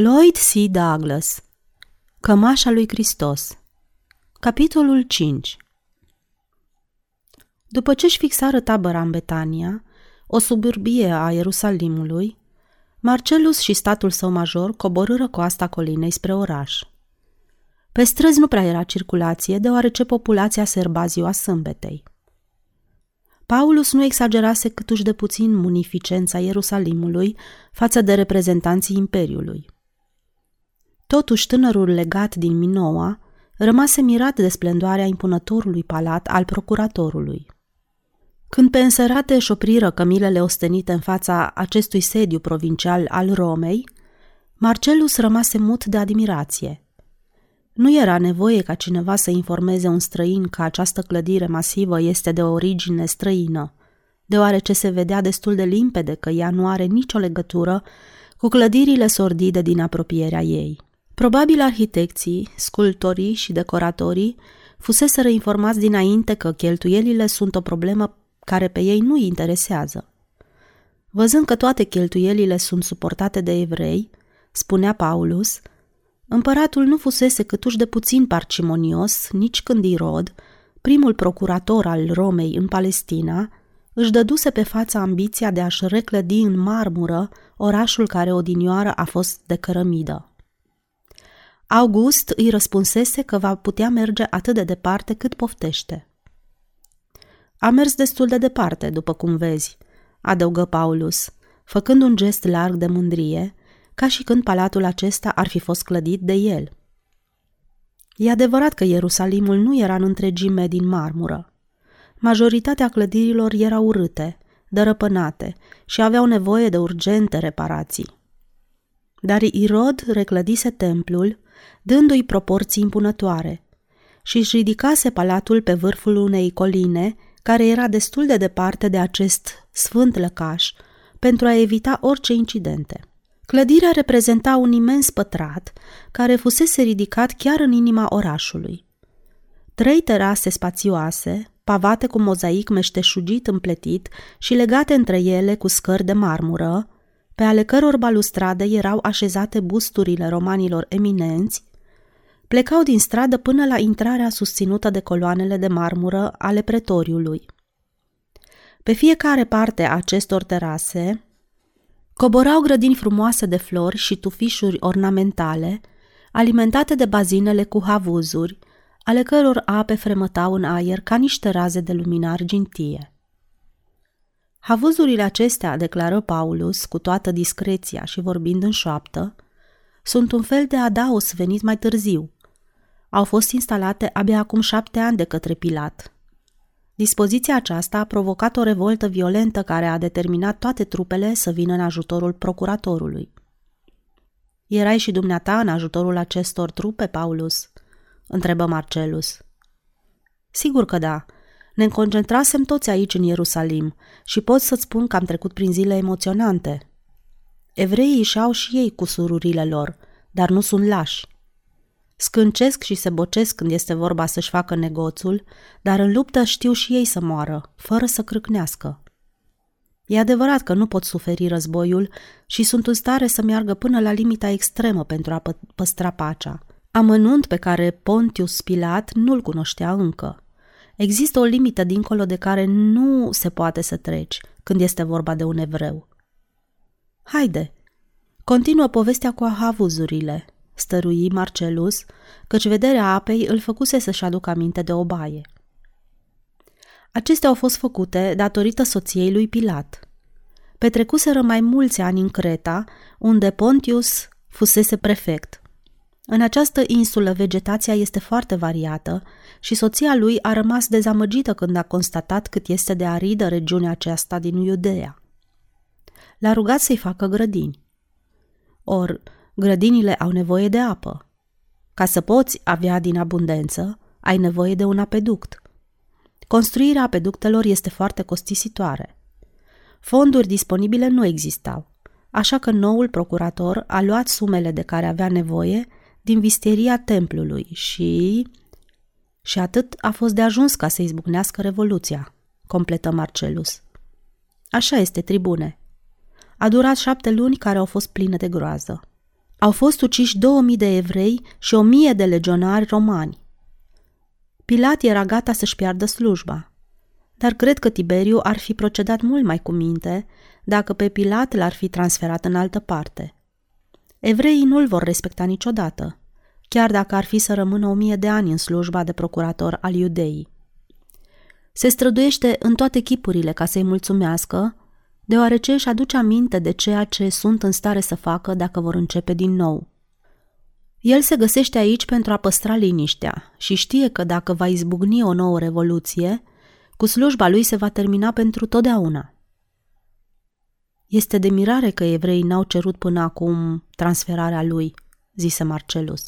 Lloyd C. Douglas Cămașa lui Hristos Capitolul 5 După ce-și fixară tabăra în Betania, o suburbie a Ierusalimului, Marcelus și statul său major coborâră coasta colinei spre oraș. Pe străzi nu prea era circulație, deoarece populația serba ziua sâmbetei. Paulus nu exagerase câtuși de puțin munificența Ierusalimului față de reprezentanții Imperiului – Totuși, tânărul legat din Minoa rămase mirat de splendoarea impunătorului palat al procuratorului. Când pe înserate își opriră cămilele ostenite în fața acestui sediu provincial al Romei, Marcelus rămase mut de admirație. Nu era nevoie ca cineva să informeze un străin că această clădire masivă este de origine străină, deoarece se vedea destul de limpede că ea nu are nicio legătură cu clădirile sordide din apropierea ei. Probabil arhitecții, sculptorii și decoratorii fuseseră informați dinainte că cheltuielile sunt o problemă care pe ei nu îi interesează. Văzând că toate cheltuielile sunt suportate de evrei, spunea Paulus, împăratul nu fusese câtuși de puțin parcimonios nici când Irod, primul procurator al Romei în Palestina, își dăduse pe fața ambiția de a-și reclădi în marmură orașul care odinioară a fost de cărămidă. August îi răspunsese că va putea merge atât de departe cât poftește. A mers destul de departe, după cum vezi, adăugă Paulus, făcând un gest larg de mândrie, ca și când palatul acesta ar fi fost clădit de el. E adevărat că Ierusalimul nu era în întregime din marmură. Majoritatea clădirilor erau urâte, dărăpânate și aveau nevoie de urgente reparații. Dar Irod reclădise templul dându-i proporții impunătoare, și își ridicase palatul pe vârful unei coline care era destul de departe de acest sfânt lăcaș pentru a evita orice incidente. Clădirea reprezenta un imens pătrat care fusese ridicat chiar în inima orașului. Trei terase spațioase, pavate cu mozaic meșteșugit împletit și legate între ele cu scări de marmură, pe ale căror balustrade erau așezate busturile romanilor eminenți, plecau din stradă până la intrarea susținută de coloanele de marmură ale pretoriului. Pe fiecare parte a acestor terase coborau grădini frumoase de flori și tufișuri ornamentale, alimentate de bazinele cu havuzuri, ale căror ape fremătau în aer ca niște raze de lumină argintie. Havuzurile acestea, declară Paulus cu toată discreția și vorbind în șoaptă, sunt un fel de adaos venit mai târziu. Au fost instalate abia acum șapte ani de către Pilat. Dispoziția aceasta a provocat o revoltă violentă care a determinat toate trupele să vină în ajutorul procuratorului. Erai și dumneata în ajutorul acestor trupe, Paulus?" întrebă Marcelus. Sigur că da, ne concentrasem toți aici în Ierusalim și pot să-ți spun că am trecut prin zile emoționante. Evreii își au și ei cu sururile lor, dar nu sunt lași. Scâncesc și se bocesc când este vorba să-și facă negoțul, dar în luptă știu și ei să moară, fără să crâcnească. E adevărat că nu pot suferi războiul și sunt în stare să meargă până la limita extremă pentru a păstra pacea, amănunt pe care Pontius Pilat nu-l cunoștea încă. Există o limită dincolo de care nu se poate să treci când este vorba de un evreu. Haide, continuă povestea cu ahavuzurile, stărui Marcelus, căci vederea apei îl făcuse să-și aducă aminte de o baie. Acestea au fost făcute datorită soției lui Pilat. Petrecuseră mai mulți ani în Creta, unde Pontius fusese prefect. În această insulă vegetația este foarte variată și soția lui a rămas dezamăgită când a constatat cât este de aridă regiunea aceasta din Iudea. L-a rugat să-i facă grădini. Or, grădinile au nevoie de apă. Ca să poți avea din abundență, ai nevoie de un apeduct. Construirea apeductelor este foarte costisitoare. Fonduri disponibile nu existau, așa că noul procurator a luat sumele de care avea nevoie din visteria templului și... Și atât a fost de ajuns ca să izbucnească revoluția, completă Marcelus. Așa este, tribune. A durat șapte luni care au fost pline de groază. Au fost uciși 2000 de evrei și 1000 de legionari romani. Pilat era gata să-și piardă slujba. Dar cred că Tiberiu ar fi procedat mult mai cu minte dacă pe Pilat l-ar fi transferat în altă parte. Evreii nu-l vor respecta niciodată, chiar dacă ar fi să rămână o mie de ani în slujba de procurator al iudeii. Se străduiește în toate chipurile ca să-i mulțumească, deoarece își aduce aminte de ceea ce sunt în stare să facă dacă vor începe din nou. El se găsește aici pentru a păstra liniștea și știe că dacă va izbucni o nouă revoluție, cu slujba lui se va termina pentru totdeauna. Este de mirare că evreii n-au cerut până acum transferarea lui, zise Marcelus.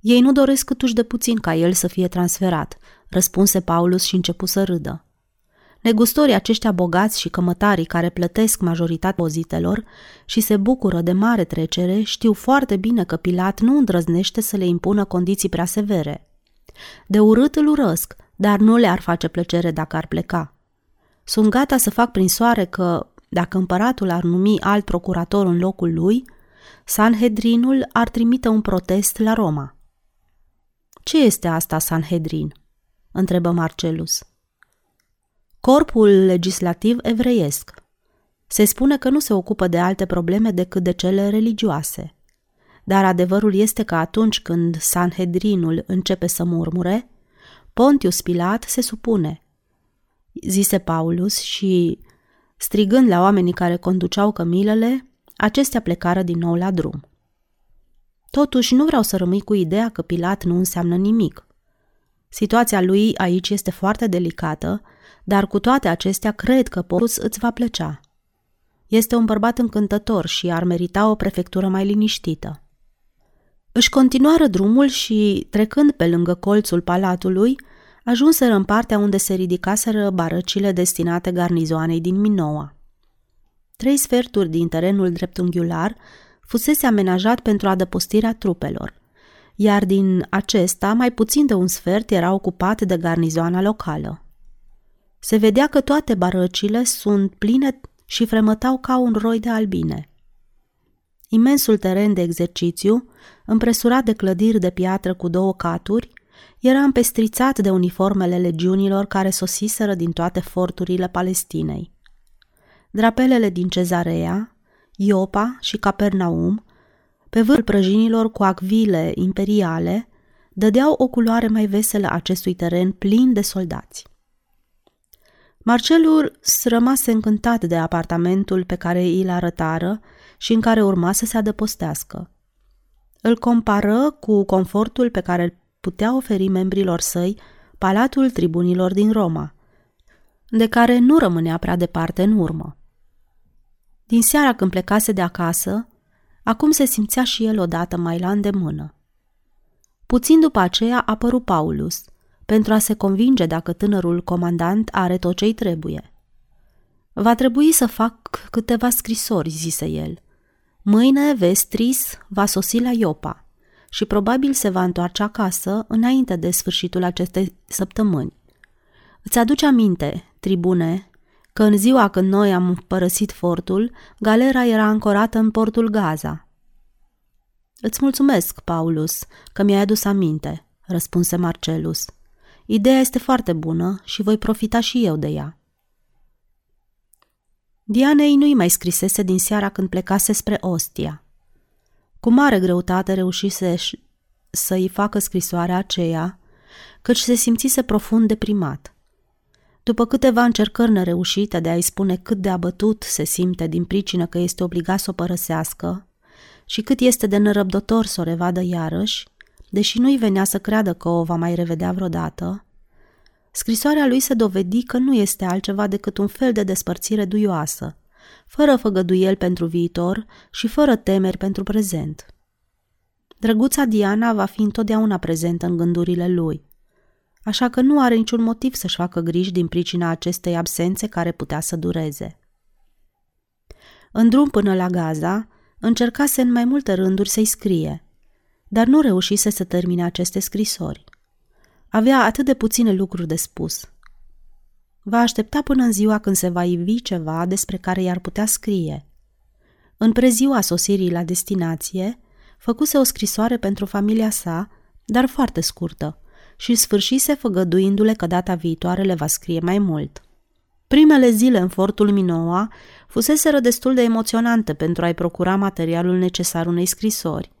Ei nu doresc câtuși de puțin ca el să fie transferat, răspunse Paulus și începu să râdă. Negustorii aceștia bogați și cămătarii care plătesc majoritatea pozitelor și se bucură de mare trecere știu foarte bine că Pilat nu îndrăznește să le impună condiții prea severe. De urât îl urăsc, dar nu le-ar face plăcere dacă ar pleca. Sunt gata să fac prin soare că, dacă împăratul ar numi alt procurator în locul lui, Sanhedrinul ar trimite un protest la Roma. Ce este asta, Sanhedrin? întrebă Marcelus. Corpul legislativ evreiesc. Se spune că nu se ocupă de alte probleme decât de cele religioase. Dar adevărul este că atunci când Sanhedrinul începe să murmure, Pontius Pilat se supune. Zise Paulus și, strigând la oamenii care conduceau cămilele, acestea plecară din nou la drum. Totuși, nu vreau să rămâi cu ideea că Pilat nu înseamnă nimic. Situația lui aici este foarte delicată, dar cu toate acestea cred că Porus îți va plăcea. Este un bărbat încântător și ar merita o prefectură mai liniștită. Își continuară drumul și, trecând pe lângă colțul palatului, ajunseră în partea unde se ridicaseră barăcile destinate garnizoanei din Minoa. Trei sferturi din terenul dreptunghiular fusese amenajat pentru adăpostirea trupelor, iar din acesta mai puțin de un sfert era ocupat de garnizoana locală. Se vedea că toate barăcile sunt pline și fremătau ca un roi de albine. Imensul teren de exercițiu, împresurat de clădiri de piatră cu două caturi, era împestrițat de uniformele legiunilor care sosiseră din toate forturile Palestinei. Drapelele din Cezarea, Iopa și Capernaum, pe vârful prăjinilor cu acvile imperiale, dădeau o culoare mai veselă acestui teren plin de soldați. Marcelul rămase încântat de apartamentul pe care îl arătară și în care urma să se adăpostească. Îl compară cu confortul pe care îl putea oferi membrilor săi Palatul Tribunilor din Roma, de care nu rămânea prea departe în urmă. Din seara când plecase de acasă, acum se simțea și el odată mai la îndemână. Puțin după aceea apăru Paulus, pentru a se convinge dacă tânărul comandant are tot ce-i trebuie. Va trebui să fac câteva scrisori, zise el. Mâine Vestris va sosi la Iopa și probabil se va întoarce acasă înainte de sfârșitul acestei săptămâni. Îți aduce aminte, tribune, că în ziua când noi am părăsit fortul, galera era ancorată în portul Gaza. Îți mulțumesc, Paulus, că mi-ai adus aminte, răspunse Marcelus. Ideea este foarte bună și voi profita și eu de ea. Dianei nu-i mai scrisese din seara când plecase spre Ostia. Cu mare greutate reușise să-i facă scrisoarea aceea, căci se simțise profund deprimat. După câteva încercări nereușite de a-i spune cât de abătut se simte din pricină că este obligat să o părăsească și cât este de nerăbdător să o revadă iarăși, deși nu-i venea să creadă că o va mai revedea vreodată, scrisoarea lui se dovedi că nu este altceva decât un fel de despărțire duioasă, fără făgăduiel pentru viitor și fără temeri pentru prezent. Drăguța Diana va fi întotdeauna prezentă în gândurile lui, așa că nu are niciun motiv să-și facă griji din pricina acestei absențe care putea să dureze. În drum până la Gaza, încercase în mai multe rânduri să-i scrie, dar nu reușise să termine aceste scrisori. Avea atât de puține lucruri de spus. Va aștepta până în ziua când se va ivi ceva despre care i-ar putea scrie. În preziua sosirii la destinație, făcuse o scrisoare pentru familia sa, dar foarte scurtă, și sfârșise făgăduindu-le că data viitoare le va scrie mai mult. Primele zile în fortul Minoa fuseseră destul de emoționante pentru a-i procura materialul necesar unei scrisori,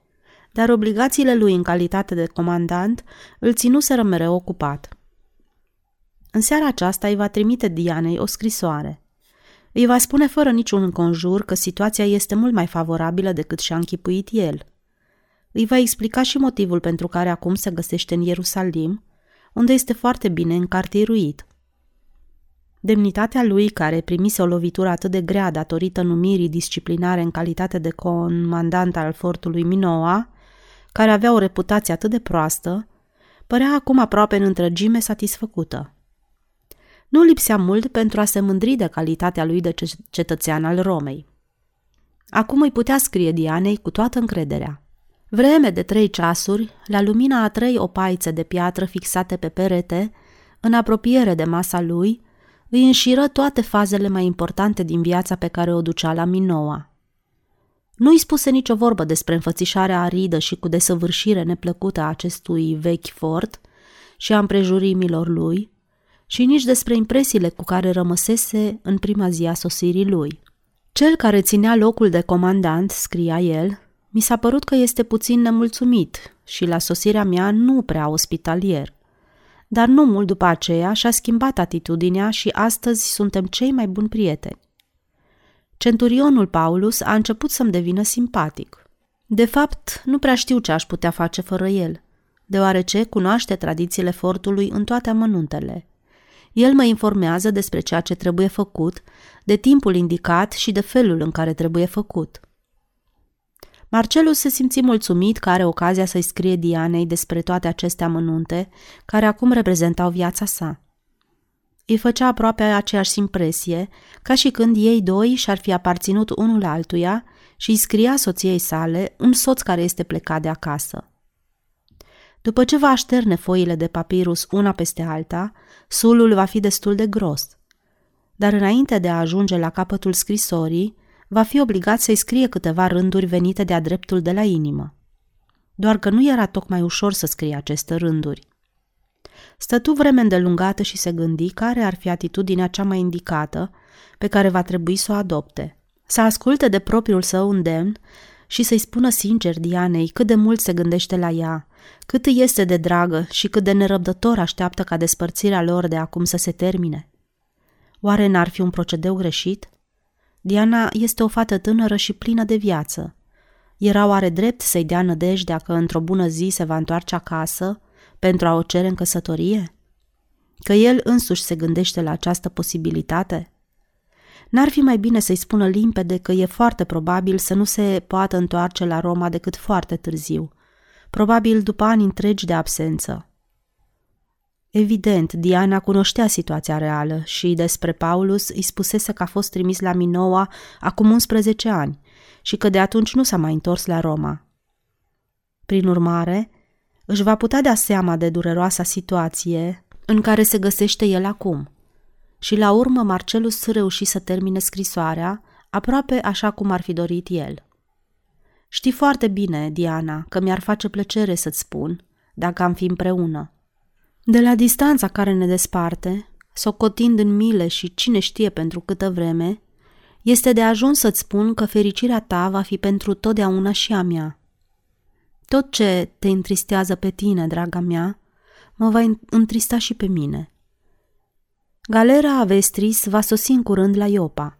dar obligațiile lui în calitate de comandant îl ținuseră mereu ocupat. În seara aceasta îi va trimite Dianei o scrisoare. Îi va spune fără niciun înconjur că situația este mult mai favorabilă decât și-a închipuit el. Îi va explica și motivul pentru care acum se găsește în Ierusalim, unde este foarte bine încartiruit. Demnitatea lui, care primise o lovitură atât de grea datorită numirii disciplinare în calitate de comandant al fortului Minoa, care avea o reputație atât de proastă, părea acum aproape în întregime satisfăcută. Nu lipsea mult pentru a se mândri de calitatea lui de cetățean al Romei. Acum îi putea scrie Dianei cu toată încrederea. Vreme de trei ceasuri, la lumina a trei opaițe de piatră fixate pe perete, în apropiere de masa lui, îi înșiră toate fazele mai importante din viața pe care o ducea la Minoa. Nu îi spuse nicio vorbă despre înfățișarea aridă și cu desăvârșire neplăcută a acestui vechi fort și a împrejurimilor lui, și nici despre impresiile cu care rămăsese în prima zi a sosirii lui. Cel care ținea locul de comandant, scria el, mi s-a părut că este puțin nemulțumit și la sosirea mea nu prea ospitalier. Dar nu mult după aceea și-a schimbat atitudinea și astăzi suntem cei mai buni prieteni. Centurionul Paulus a început să-mi devină simpatic. De fapt, nu prea știu ce aș putea face fără el, deoarece cunoaște tradițiile fortului în toate amănuntele. El mă informează despre ceea ce trebuie făcut, de timpul indicat și de felul în care trebuie făcut. Marcelus se simți mulțumit că are ocazia să-i scrie Dianei despre toate aceste amănunte, care acum reprezentau viața sa. Îi făcea aproape aceeași impresie, ca și când ei doi și-ar fi aparținut unul altuia și îi scria soției sale un soț care este plecat de acasă. După ce va așterne foile de papirus una peste alta, sulul va fi destul de gros. Dar înainte de a ajunge la capătul scrisorii, va fi obligat să-i scrie câteva rânduri venite de-a dreptul de la inimă. Doar că nu era tocmai ușor să scrie aceste rânduri. Stătu vreme îndelungată și se gândi care ar fi atitudinea cea mai indicată pe care va trebui să o adopte. Să asculte de propriul său îndemn și să-i spună sincer Dianei cât de mult se gândește la ea, cât îi este de dragă și cât de nerăbdător așteaptă ca despărțirea lor de acum să se termine. Oare n-ar fi un procedeu greșit? Diana este o fată tânără și plină de viață. Era oare drept să-i dea nădejdea că într-o bună zi se va întoarce acasă pentru a o cere în căsătorie? Că el însuși se gândește la această posibilitate? N-ar fi mai bine să-i spună limpede că e foarte probabil să nu se poată întoarce la Roma decât foarte târziu, probabil după ani întregi de absență. Evident, Diana cunoștea situația reală și despre Paulus îi spusese că a fost trimis la Minoa acum 11 ani și că de atunci nu s-a mai întors la Roma. Prin urmare, își va putea da seama de dureroasa situație în care se găsește el acum. Și la urmă Marcelus reuși să termine scrisoarea, aproape așa cum ar fi dorit el. Știi foarte bine, Diana, că mi-ar face plăcere să-ți spun, dacă am fi împreună. De la distanța care ne desparte, socotind în mile și cine știe pentru câtă vreme, este de ajuns să-ți spun că fericirea ta va fi pentru totdeauna și a mea. Tot ce te întristează pe tine, draga mea, mă va întrista și pe mine. Galera Avestris va sosi în curând la Iopa.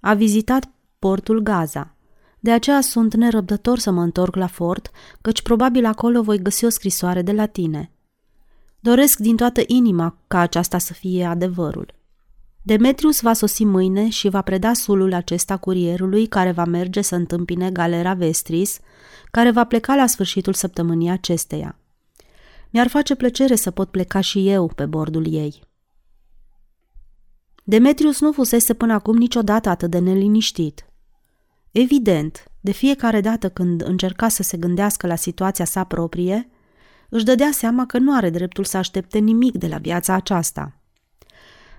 A vizitat portul Gaza. De aceea sunt nerăbdător să mă întorc la fort, căci probabil acolo voi găsi o scrisoare de la tine – Doresc din toată inima ca aceasta să fie adevărul. Demetrius va sosi mâine și va preda sulul acesta curierului care va merge să întâmpine galera Vestris, care va pleca la sfârșitul săptămânii acesteia. Mi-ar face plăcere să pot pleca și eu pe bordul ei. Demetrius nu fusese până acum niciodată atât de neliniștit. Evident, de fiecare dată când încerca să se gândească la situația sa proprie, își dădea seama că nu are dreptul să aștepte nimic de la viața aceasta.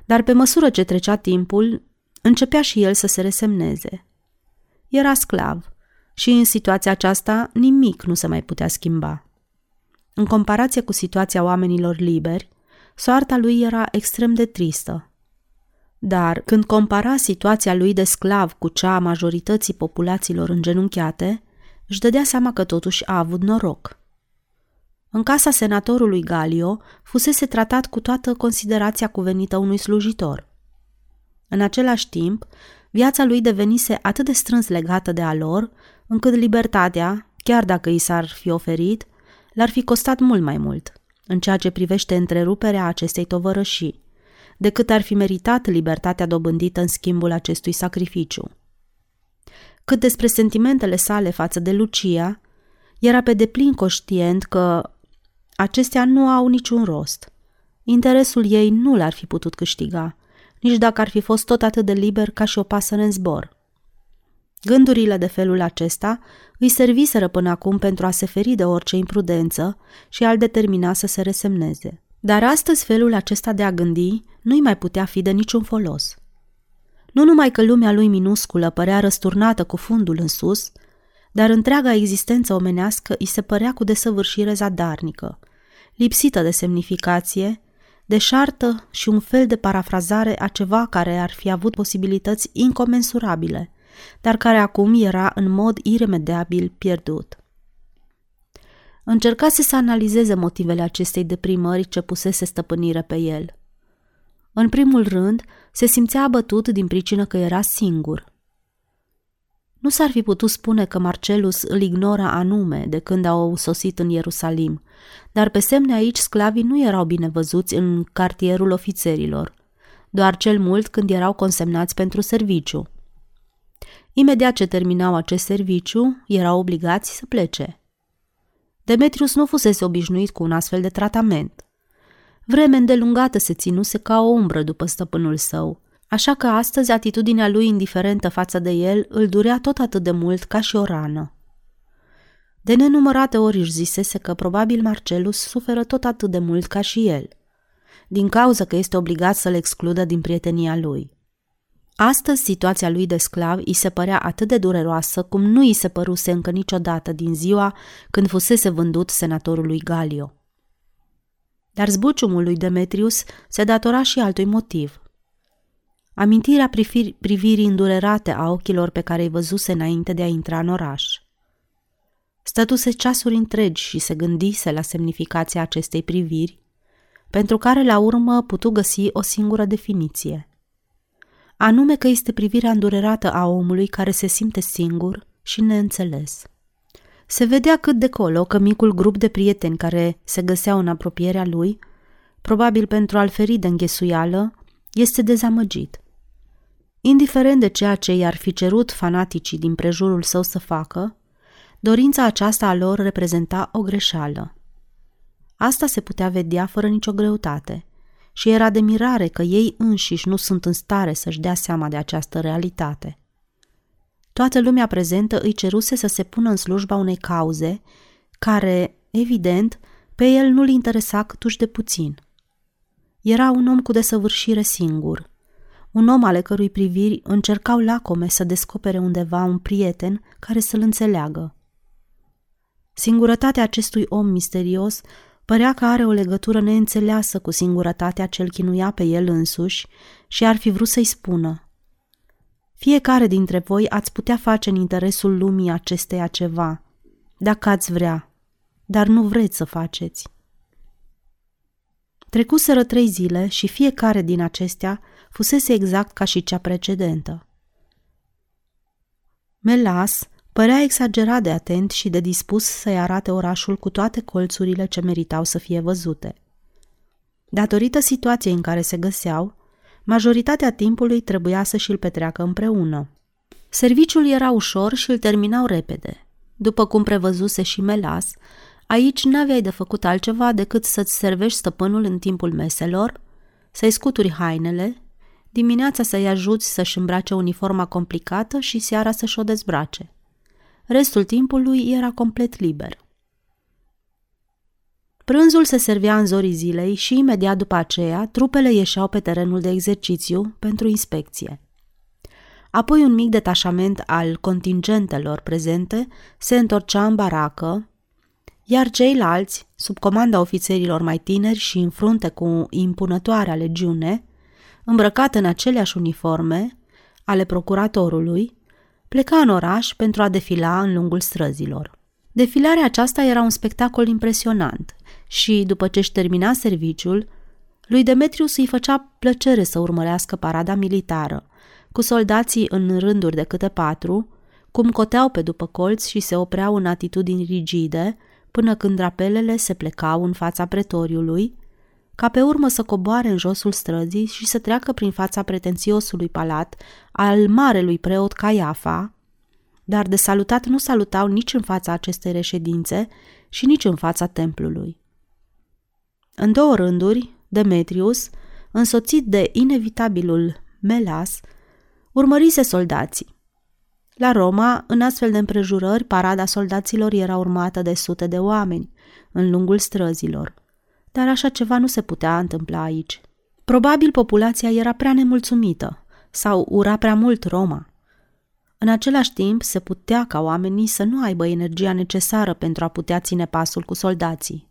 Dar pe măsură ce trecea timpul, începea și el să se resemneze. Era sclav și în situația aceasta nimic nu se mai putea schimba. În comparație cu situația oamenilor liberi, soarta lui era extrem de tristă. Dar când compara situația lui de sclav cu cea a majorității populațiilor îngenunchiate, își dădea seama că totuși a avut noroc. În casa senatorului Galio fusese tratat cu toată considerația cuvenită unui slujitor. În același timp, viața lui devenise atât de strâns legată de a lor, încât libertatea, chiar dacă i s-ar fi oferit, l-ar fi costat mult mai mult, în ceea ce privește întreruperea acestei tovărășii, decât ar fi meritat libertatea dobândită în schimbul acestui sacrificiu. Cât despre sentimentele sale față de Lucia, era pe deplin conștient că acestea nu au niciun rost. Interesul ei nu l-ar fi putut câștiga, nici dacă ar fi fost tot atât de liber ca și o pasăre în zbor. Gândurile de felul acesta îi serviseră până acum pentru a se feri de orice imprudență și a-l determina să se resemneze. Dar astăzi felul acesta de a gândi nu-i mai putea fi de niciun folos. Nu numai că lumea lui minusculă părea răsturnată cu fundul în sus, dar întreaga existență omenească îi se părea cu desăvârșire zadarnică, lipsită de semnificație, deșartă și un fel de parafrazare a ceva care ar fi avut posibilități incomensurabile, dar care acum era în mod iremediabil pierdut. Încercase să analizeze motivele acestei deprimări ce pusese stăpânire pe el. În primul rând, se simțea abătut din pricină că era singur. Nu s-ar fi putut spune că Marcelus îl ignora anume de când au sosit în Ierusalim, dar pe semne aici sclavii nu erau bine văzuți în cartierul ofițerilor, doar cel mult când erau consemnați pentru serviciu. Imediat ce terminau acest serviciu, erau obligați să plece. Demetrius nu fusese obișnuit cu un astfel de tratament. Vreme îndelungată se ținuse ca o umbră după stăpânul său, așa că astăzi atitudinea lui indiferentă față de el îl durea tot atât de mult ca și o rană. De nenumărate ori își zisese că probabil Marcelus suferă tot atât de mult ca și el, din cauza că este obligat să-l excludă din prietenia lui. Astăzi situația lui de sclav îi se părea atât de dureroasă cum nu îi se păruse încă niciodată din ziua când fusese vândut senatorului Galio. Dar zbuciumul lui Demetrius se datora și altui motiv. Amintirea privirii îndurerate a ochilor pe care îi văzuse înainte de a intra în oraș. Stătuse ceasuri întregi și se gândise la semnificația acestei priviri, pentru care la urmă putu găsi o singură definiție – anume că este privirea îndurerată a omului care se simte singur și neînțeles. Se vedea cât de colo că micul grup de prieteni care se găseau în apropierea lui, probabil pentru a-l feri de înghesuială, este dezamăgit. Indiferent de ceea ce i-ar fi cerut fanaticii din prejurul său să facă, dorința aceasta a lor reprezenta o greșeală. Asta se putea vedea fără nicio greutate și era de mirare că ei înșiși nu sunt în stare să-și dea seama de această realitate. Toată lumea prezentă îi ceruse să se pună în slujba unei cauze care, evident, pe el nu-l interesa câtuși de puțin. Era un om cu desăvârșire singur, un om ale cărui priviri încercau lacome să descopere undeva un prieten care să-l înțeleagă. Singurătatea acestui om misterios Părea că are o legătură neînțeleasă cu singurătatea ce îl chinuia pe el însuși și ar fi vrut să-i spună. Fiecare dintre voi ați putea face în interesul lumii acesteia ceva, dacă ați vrea, dar nu vreți să faceți. Trecuseră trei zile și fiecare din acestea fusese exact ca și cea precedentă. Melas Părea exagerat de atent și de dispus să-i arate orașul cu toate colțurile ce meritau să fie văzute. Datorită situației în care se găseau, majoritatea timpului trebuia să și-l petreacă împreună. Serviciul era ușor și îl terminau repede. După cum prevăzuse și Melas, aici n-aveai de făcut altceva decât să-ți servești stăpânul în timpul meselor, să-i scuturi hainele, dimineața să-i ajuți să-și îmbrace uniforma complicată și seara să-și o dezbrace. Restul timpului era complet liber. Prânzul se servea în zorii zilei și imediat după aceea trupele ieșeau pe terenul de exercițiu pentru inspecție. Apoi un mic detașament al contingentelor prezente se întorcea în baracă, iar ceilalți, sub comanda ofițerilor mai tineri și în frunte cu impunătoarea legiune, îmbrăcat în aceleași uniforme ale procuratorului, pleca în oraș pentru a defila în lungul străzilor. Defilarea aceasta era un spectacol impresionant și, după ce își termina serviciul, lui Demetrius îi făcea plăcere să urmărească parada militară, cu soldații în rânduri de câte patru, cum coteau pe după colți și se opreau în atitudini rigide, până când drapelele se plecau în fața pretoriului, ca pe urmă să coboare în josul străzii și să treacă prin fața pretențiosului palat al marelui preot Caiafa, dar de salutat nu salutau nici în fața acestei reședințe și nici în fața templului. În două rânduri, Demetrius, însoțit de inevitabilul Melas, urmărise soldații. La Roma, în astfel de împrejurări, parada soldaților era urmată de sute de oameni, în lungul străzilor. Dar așa ceva nu se putea întâmpla aici. Probabil populația era prea nemulțumită sau ura prea mult Roma. În același timp, se putea ca oamenii să nu aibă energia necesară pentru a putea ține pasul cu soldații.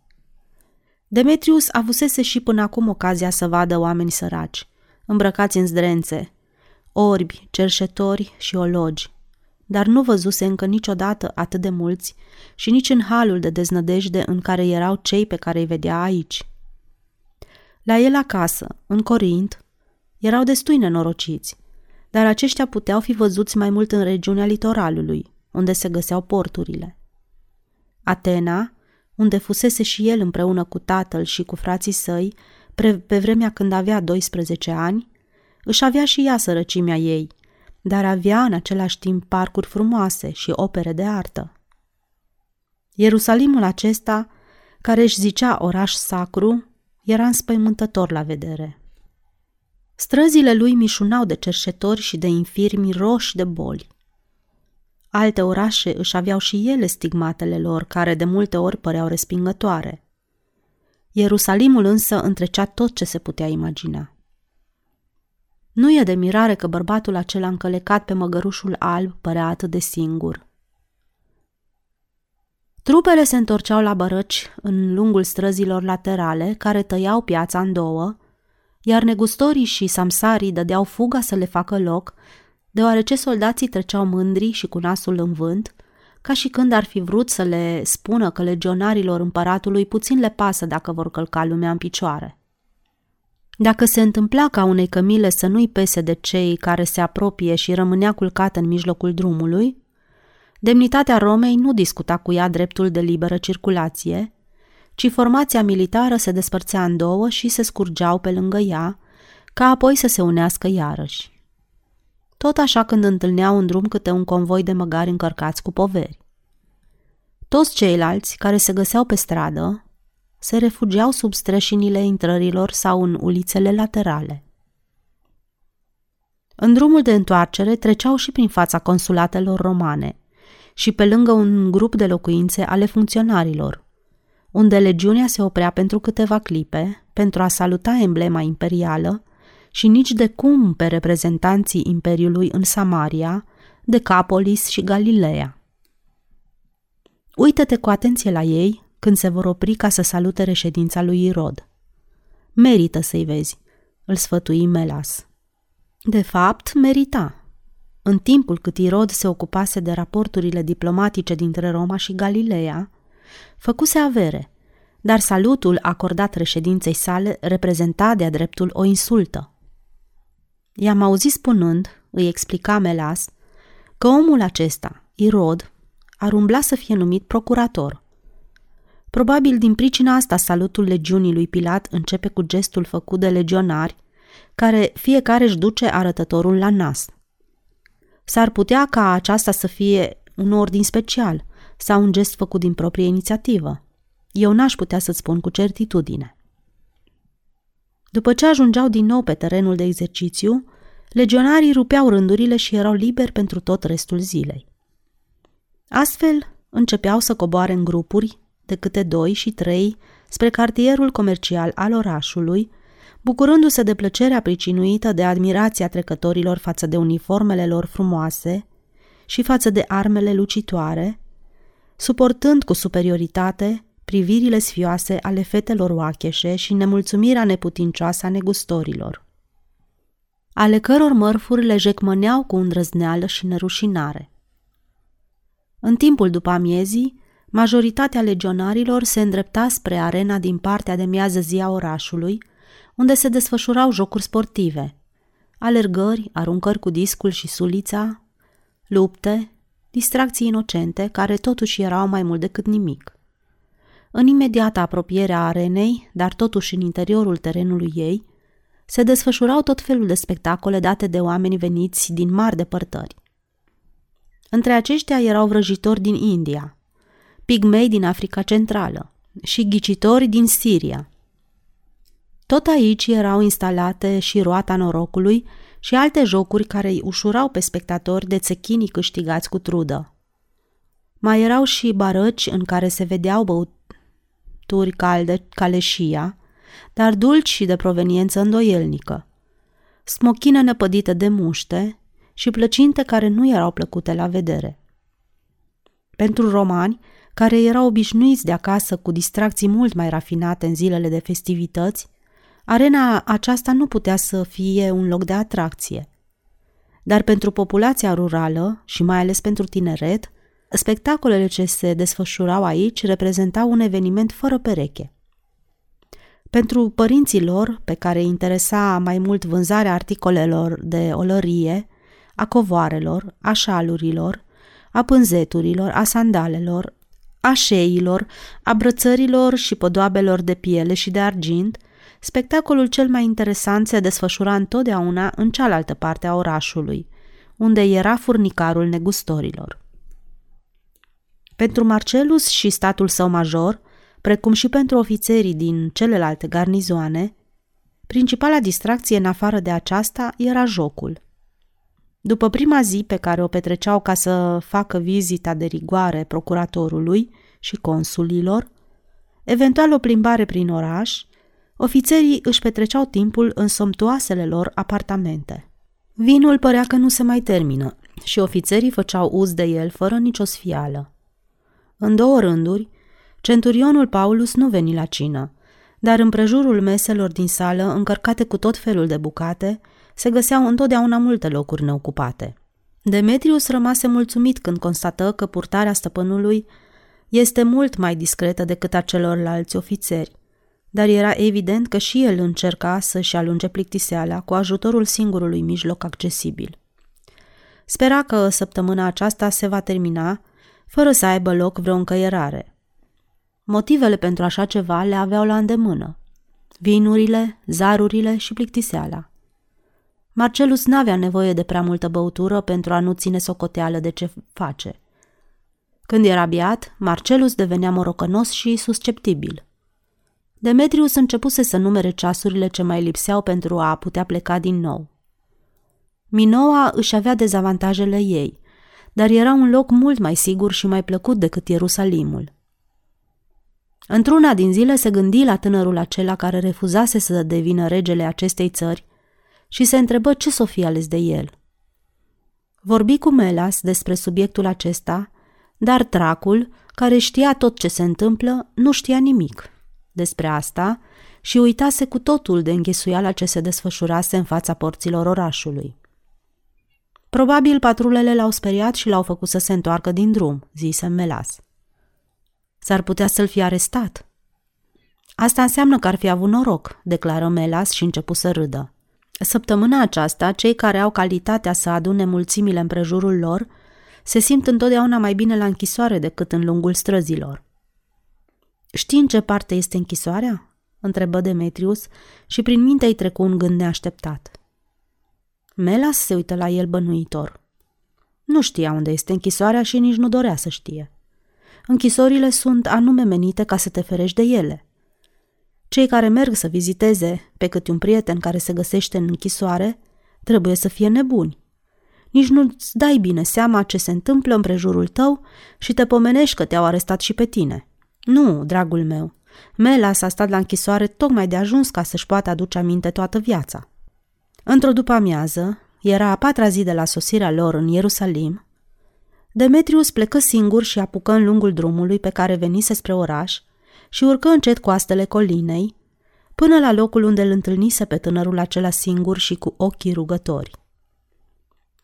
Demetrius avusese și până acum ocazia să vadă oameni săraci, îmbrăcați în zdrențe, orbi, cerșetori și ologi, dar nu văzuse încă niciodată atât de mulți și nici în halul de deznădejde în care erau cei pe care îi vedea aici. La el acasă, în Corint, erau destui nenorociți, dar aceștia puteau fi văzuți mai mult în regiunea litoralului, unde se găseau porturile. Atena, unde fusese și el împreună cu tatăl și cu frații săi, pe vremea când avea 12 ani, își avea și ea sărăcimea ei, dar avea în același timp parcuri frumoase și opere de artă. Ierusalimul acesta, care își zicea oraș sacru, era înspăimântător la vedere. Străzile lui mișunau de cerșetori și de infirmi roși de boli. Alte orașe își aveau și ele stigmatele lor, care de multe ori păreau respingătoare. Ierusalimul însă întrecea tot ce se putea imagina. Nu e de mirare că bărbatul acela încălecat pe măgărușul alb părea atât de singur. Trupele se întorceau la bărăci în lungul străzilor laterale, care tăiau piața în două, iar negustorii și samsarii dădeau fuga să le facă loc, deoarece soldații treceau mândri și cu nasul în vânt, ca și când ar fi vrut să le spună că legionarilor împăratului puțin le pasă dacă vor călca lumea în picioare. Dacă se întâmpla ca unei cămile să nu-i pese de cei care se apropie și rămânea culcată în mijlocul drumului, demnitatea Romei nu discuta cu ea dreptul de liberă circulație, ci formația militară se despărțea în două și se scurgeau pe lângă ea, ca apoi să se unească iarăși. Tot așa când întâlneau în drum câte un convoi de măgari încărcați cu poveri. Toți ceilalți care se găseau pe stradă se refugiau sub streșinile intrărilor sau în ulițele laterale. În drumul de întoarcere treceau și prin fața consulatelor romane și pe lângă un grup de locuințe ale funcționarilor, unde legiunea se oprea pentru câteva clipe pentru a saluta emblema imperială și nici de cum pe reprezentanții Imperiului în Samaria, Decapolis și Galileea. Uită-te cu atenție la ei când se vor opri ca să salute reședința lui Irod. Merită să-i vezi, îl sfătui Melas. De fapt, merita. În timpul cât Irod se ocupase de raporturile diplomatice dintre Roma și Galileea, făcuse avere, dar salutul acordat reședinței sale reprezenta de-a dreptul o insultă. I-am auzit spunând, îi explica Melas, că omul acesta, Irod, ar umbla să fie numit procurator – Probabil din pricina asta salutul legiunii lui Pilat începe cu gestul făcut de legionari, care fiecare își duce arătătorul la nas. S-ar putea ca aceasta să fie un ordin special sau un gest făcut din proprie inițiativă. Eu n-aș putea să-ți spun cu certitudine. După ce ajungeau din nou pe terenul de exercițiu, legionarii rupeau rândurile și erau liberi pentru tot restul zilei. Astfel, începeau să coboare în grupuri de câte doi și trei spre cartierul comercial al orașului, bucurându-se de plăcerea pricinuită de admirația trecătorilor față de uniformele lor frumoase și față de armele lucitoare, suportând cu superioritate privirile sfioase ale fetelor oacheșe și nemulțumirea neputincioasă a negustorilor, ale căror mărfuri le jecmăneau cu îndrăzneală și nerușinare. În timpul după amiezii, majoritatea legionarilor se îndrepta spre arena din partea de miază zi a orașului, unde se desfășurau jocuri sportive, alergări, aruncări cu discul și sulița, lupte, distracții inocente, care totuși erau mai mult decât nimic. În imediată apropiere a arenei, dar totuși în interiorul terenului ei, se desfășurau tot felul de spectacole date de oameni veniți din mari depărtări. Între aceștia erau vrăjitori din India, pigmei din Africa Centrală și ghicitori din Siria. Tot aici erau instalate și roata norocului și alte jocuri care îi ușurau pe spectatori de țechinii câștigați cu trudă. Mai erau și barăci în care se vedeau băuturi calde, caleșia, dar dulci și de proveniență îndoielnică. Smochină năpădită de muște și plăcinte care nu erau plăcute la vedere. Pentru romani, care erau obișnuiți de acasă cu distracții mult mai rafinate în zilele de festivități, arena aceasta nu putea să fie un loc de atracție. Dar pentru populația rurală și mai ales pentru tineret, spectacolele ce se desfășurau aici reprezentau un eveniment fără pereche. Pentru părinții lor, pe care îi interesa mai mult vânzarea articolelor de olărie, a covoarelor, a șalurilor, a pânzeturilor, a sandalelor, a șeilor, a brățărilor și podoabelor de piele și de argint, spectacolul cel mai interesant se desfășura întotdeauna în cealaltă parte a orașului, unde era furnicarul negustorilor. Pentru Marcelus și statul său major, precum și pentru ofițerii din celelalte garnizoane, principala distracție în afară de aceasta era jocul. După prima zi pe care o petreceau ca să facă vizita de rigoare procuratorului și consulilor, eventual o plimbare prin oraș, ofițerii își petreceau timpul în somtoasele lor apartamente. Vinul părea că nu se mai termină și ofițerii făceau uz de el fără nicio sfială. În două rânduri, centurionul Paulus nu veni la cină, dar în prejurul meselor din sală, încărcate cu tot felul de bucate, se găseau întotdeauna multe locuri neocupate. Demetrius rămase mulțumit când constată că purtarea stăpânului este mult mai discretă decât a celorlalți ofițeri, dar era evident că și el încerca să-și alunge plictiseala cu ajutorul singurului mijloc accesibil. Spera că săptămâna aceasta se va termina fără să aibă loc vreo încăierare. Motivele pentru așa ceva le aveau la îndemână. Vinurile, zarurile și plictiseala. Marcelus n-avea nevoie de prea multă băutură pentru a nu ține socoteală de ce face. Când era biat, Marcelus devenea morocănos și susceptibil. Demetrius începuse să numere ceasurile ce mai lipseau pentru a putea pleca din nou. Minoa își avea dezavantajele ei, dar era un loc mult mai sigur și mai plăcut decât Ierusalimul. Într-una din zile se gândi la tânărul acela care refuzase să devină regele acestei țări și se întrebă ce s-o fi ales de el. Vorbi cu Melas despre subiectul acesta, dar tracul, care știa tot ce se întâmplă, nu știa nimic despre asta și uitase cu totul de înghesuiala ce se desfășurase în fața porților orașului. Probabil patrulele l-au speriat și l-au făcut să se întoarcă din drum, zise Melas. S-ar putea să-l fi arestat. Asta înseamnă că ar fi avut noroc, declară Melas și începu să râdă. Săptămâna aceasta, cei care au calitatea să adune mulțimile împrejurul lor se simt întotdeauna mai bine la închisoare decât în lungul străzilor. Știi în ce parte este închisoarea? întrebă Demetrius și prin minte îi trecu un gând neașteptat. Melas se uită la el bănuitor. Nu știa unde este închisoarea și nici nu dorea să știe. Închisorile sunt anume menite ca să te ferești de ele. Cei care merg să viziteze pe câte un prieten care se găsește în închisoare trebuie să fie nebuni. Nici nu-ți dai bine seama ce se întâmplă în prejurul tău și te pomenești că te-au arestat și pe tine. Nu, dragul meu, Melas a stat la închisoare tocmai de ajuns ca să-și poată aduce aminte toată viața. Într-o după amiază, era a patra zi de la sosirea lor în Ierusalim, Demetrius plecă singur și apucă în lungul drumului pe care venise spre oraș și urcă încet coastele colinei, până la locul unde îl întâlnise pe tânărul acela singur și cu ochii rugători.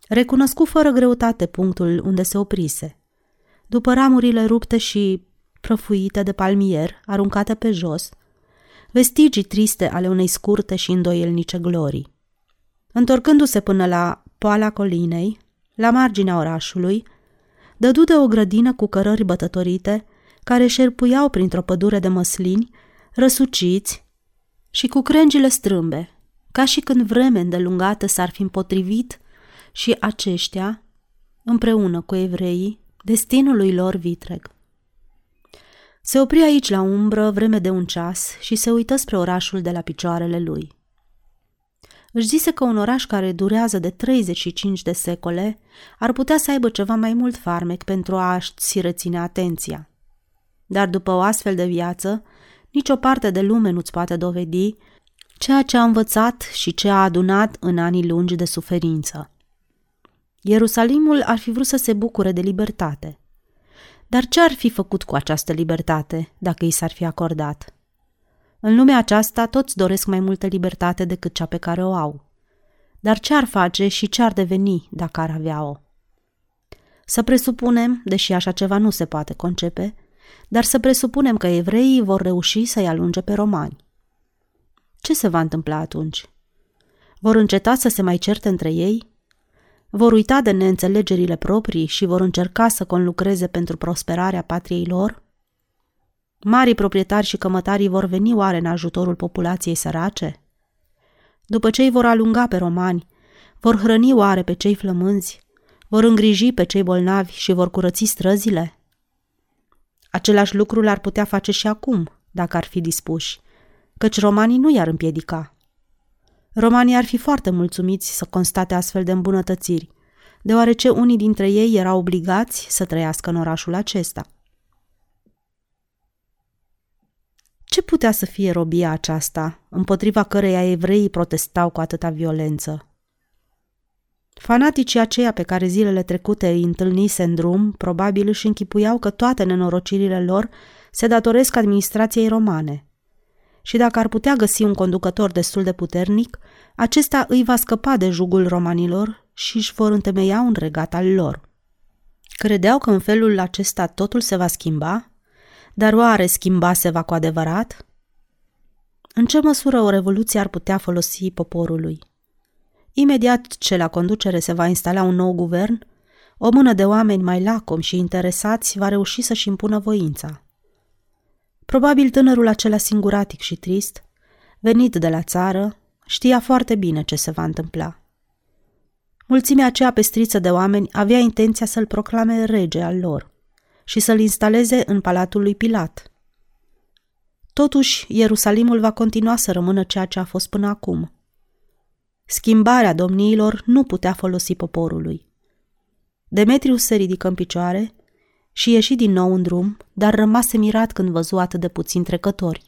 Recunoscu fără greutate punctul unde se oprise. După ramurile rupte și prăfuite de palmier, aruncate pe jos, vestigii triste ale unei scurte și îndoielnice glorii. Întorcându-se până la poala colinei, la marginea orașului, dădu de o grădină cu cărări bătătorite, care șerpuiau printr-o pădure de măslini, răsuciți și cu crengile strâmbe, ca și când vreme îndelungată s-ar fi împotrivit și aceștia, împreună cu evreii, destinului lor vitreg. Se opri aici la umbră vreme de un ceas și se uită spre orașul de la picioarele lui. Își zise că un oraș care durează de 35 de secole ar putea să aibă ceva mai mult farmec pentru a-și reține atenția. Dar după o astfel de viață, nicio parte de lume nu-ți poate dovedi ceea ce a învățat și ce a adunat în anii lungi de suferință. Ierusalimul ar fi vrut să se bucure de libertate. Dar ce ar fi făcut cu această libertate dacă i s-ar fi acordat? În lumea aceasta toți doresc mai multă libertate decât cea pe care o au. Dar ce ar face și ce ar deveni dacă ar avea-o? Să presupunem, deși așa ceva nu se poate concepe, dar să presupunem că evreii vor reuși să-i alunge pe romani. Ce se va întâmpla atunci? Vor înceta să se mai certe între ei? Vor uita de neînțelegerile proprii și vor încerca să conlucreze pentru prosperarea patriei lor? Marii proprietari și cămătarii vor veni oare în ajutorul populației sărace? După ce îi vor alunga pe romani, vor hrăni oare pe cei flămânzi, vor îngriji pe cei bolnavi și vor curăți străzile? Același lucru l-ar putea face și acum, dacă ar fi dispuși, căci romanii nu i-ar împiedica. Romanii ar fi foarte mulțumiți să constate astfel de îmbunătățiri, deoarece unii dintre ei erau obligați să trăiască în orașul acesta. Ce putea să fie robia aceasta, împotriva căreia evreii protestau cu atâta violență? Fanaticii aceia pe care zilele trecute îi întâlnise în drum, probabil își închipuiau că toate nenorocirile lor se datoresc administrației romane. Și dacă ar putea găsi un conducător destul de puternic, acesta îi va scăpa de jugul romanilor și își vor întemeia un regat al lor. Credeau că în felul acesta totul se va schimba dar oare schimba se va cu adevărat? În ce măsură o revoluție ar putea folosi poporului? Imediat ce la conducere se va instala un nou guvern, o mână de oameni mai lacomi și interesați va reuși să-și impună voința. Probabil tânărul acela singuratic și trist, venit de la țară, știa foarte bine ce se va întâmpla. Mulțimea aceea pestriță de oameni avea intenția să-l proclame rege al lor și să-l instaleze în palatul lui Pilat. Totuși, Ierusalimul va continua să rămână ceea ce a fost până acum. Schimbarea domniilor nu putea folosi poporului. Demetrius se ridică în picioare și ieși din nou în drum, dar rămase mirat când văzu atât de puțini trecători.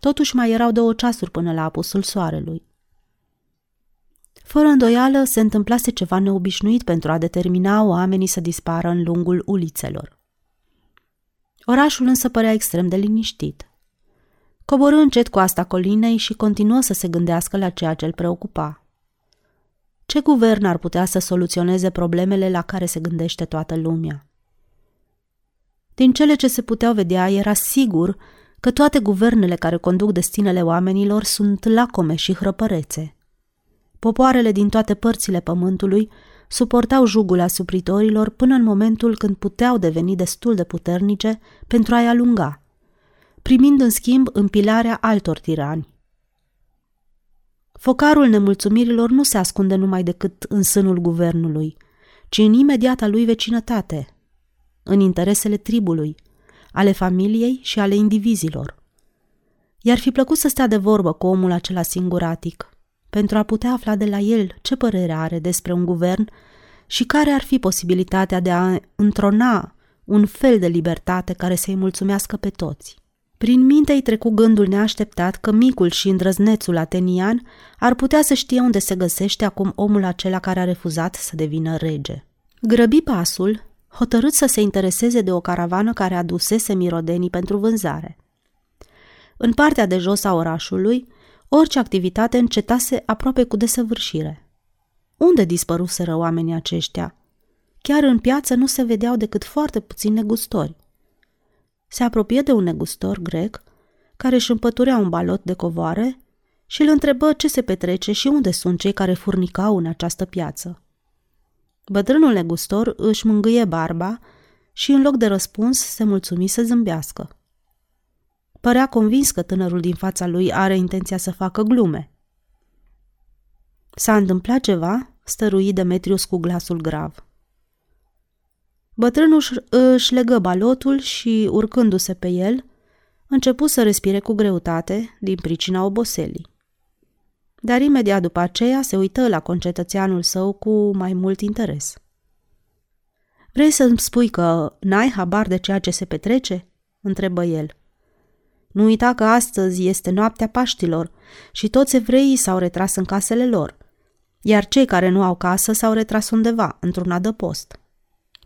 Totuși mai erau două ceasuri până la apusul soarelui. Fără îndoială, se întâmplase ceva neobișnuit pentru a determina oamenii să dispară în lungul ulițelor. Orașul însă părea extrem de liniștit. Coborâ încet coasta colinei și continuă să se gândească la ceea ce îl preocupa. Ce guvern ar putea să soluționeze problemele la care se gândește toată lumea? Din cele ce se puteau vedea, era sigur că toate guvernele care conduc destinele oamenilor sunt lacome și hrăpărețe – Popoarele din toate părțile pământului suportau jugul asupritorilor până în momentul când puteau deveni destul de puternice pentru a-i alunga, primind în schimb împilarea altor tirani. Focarul nemulțumirilor nu se ascunde numai decât în sânul guvernului, ci în imediata lui vecinătate, în interesele tribului, ale familiei și ale indivizilor. I-ar fi plăcut să stea de vorbă cu omul acela singuratic, pentru a putea afla de la el ce părere are despre un guvern și care ar fi posibilitatea de a întrona un fel de libertate care să-i mulțumească pe toți. Prin minte îi trecu gândul neașteptat că micul și îndrăznețul atenian ar putea să știe unde se găsește acum omul acela care a refuzat să devină rege. Grăbi pasul, hotărât să se intereseze de o caravană care adusese mirodenii pentru vânzare. În partea de jos a orașului, orice activitate încetase aproape cu desăvârșire. Unde dispăruseră oamenii aceștia? Chiar în piață nu se vedeau decât foarte puțini negustori. Se apropie de un negustor grec care își împăturea un balot de covoare și îl întrebă ce se petrece și unde sunt cei care furnicau în această piață. Bătrânul negustor își mângâie barba și în loc de răspuns se mulțumi să zâmbească. Părea convins că tânărul din fața lui are intenția să facă glume. S-a întâmplat ceva? stărui Demetrius cu glasul grav. Bătrânul își legă balotul și, urcându-se pe el, începu să respire cu greutate din pricina oboselii. Dar imediat după aceea se uită la concetățeanul său cu mai mult interes. Vrei să-mi spui că n-ai habar de ceea ce se petrece?" întrebă el. Nu uita că astăzi este noaptea Paștilor și toți evreii s-au retras în casele lor, iar cei care nu au casă s-au retras undeva, într-un adăpost.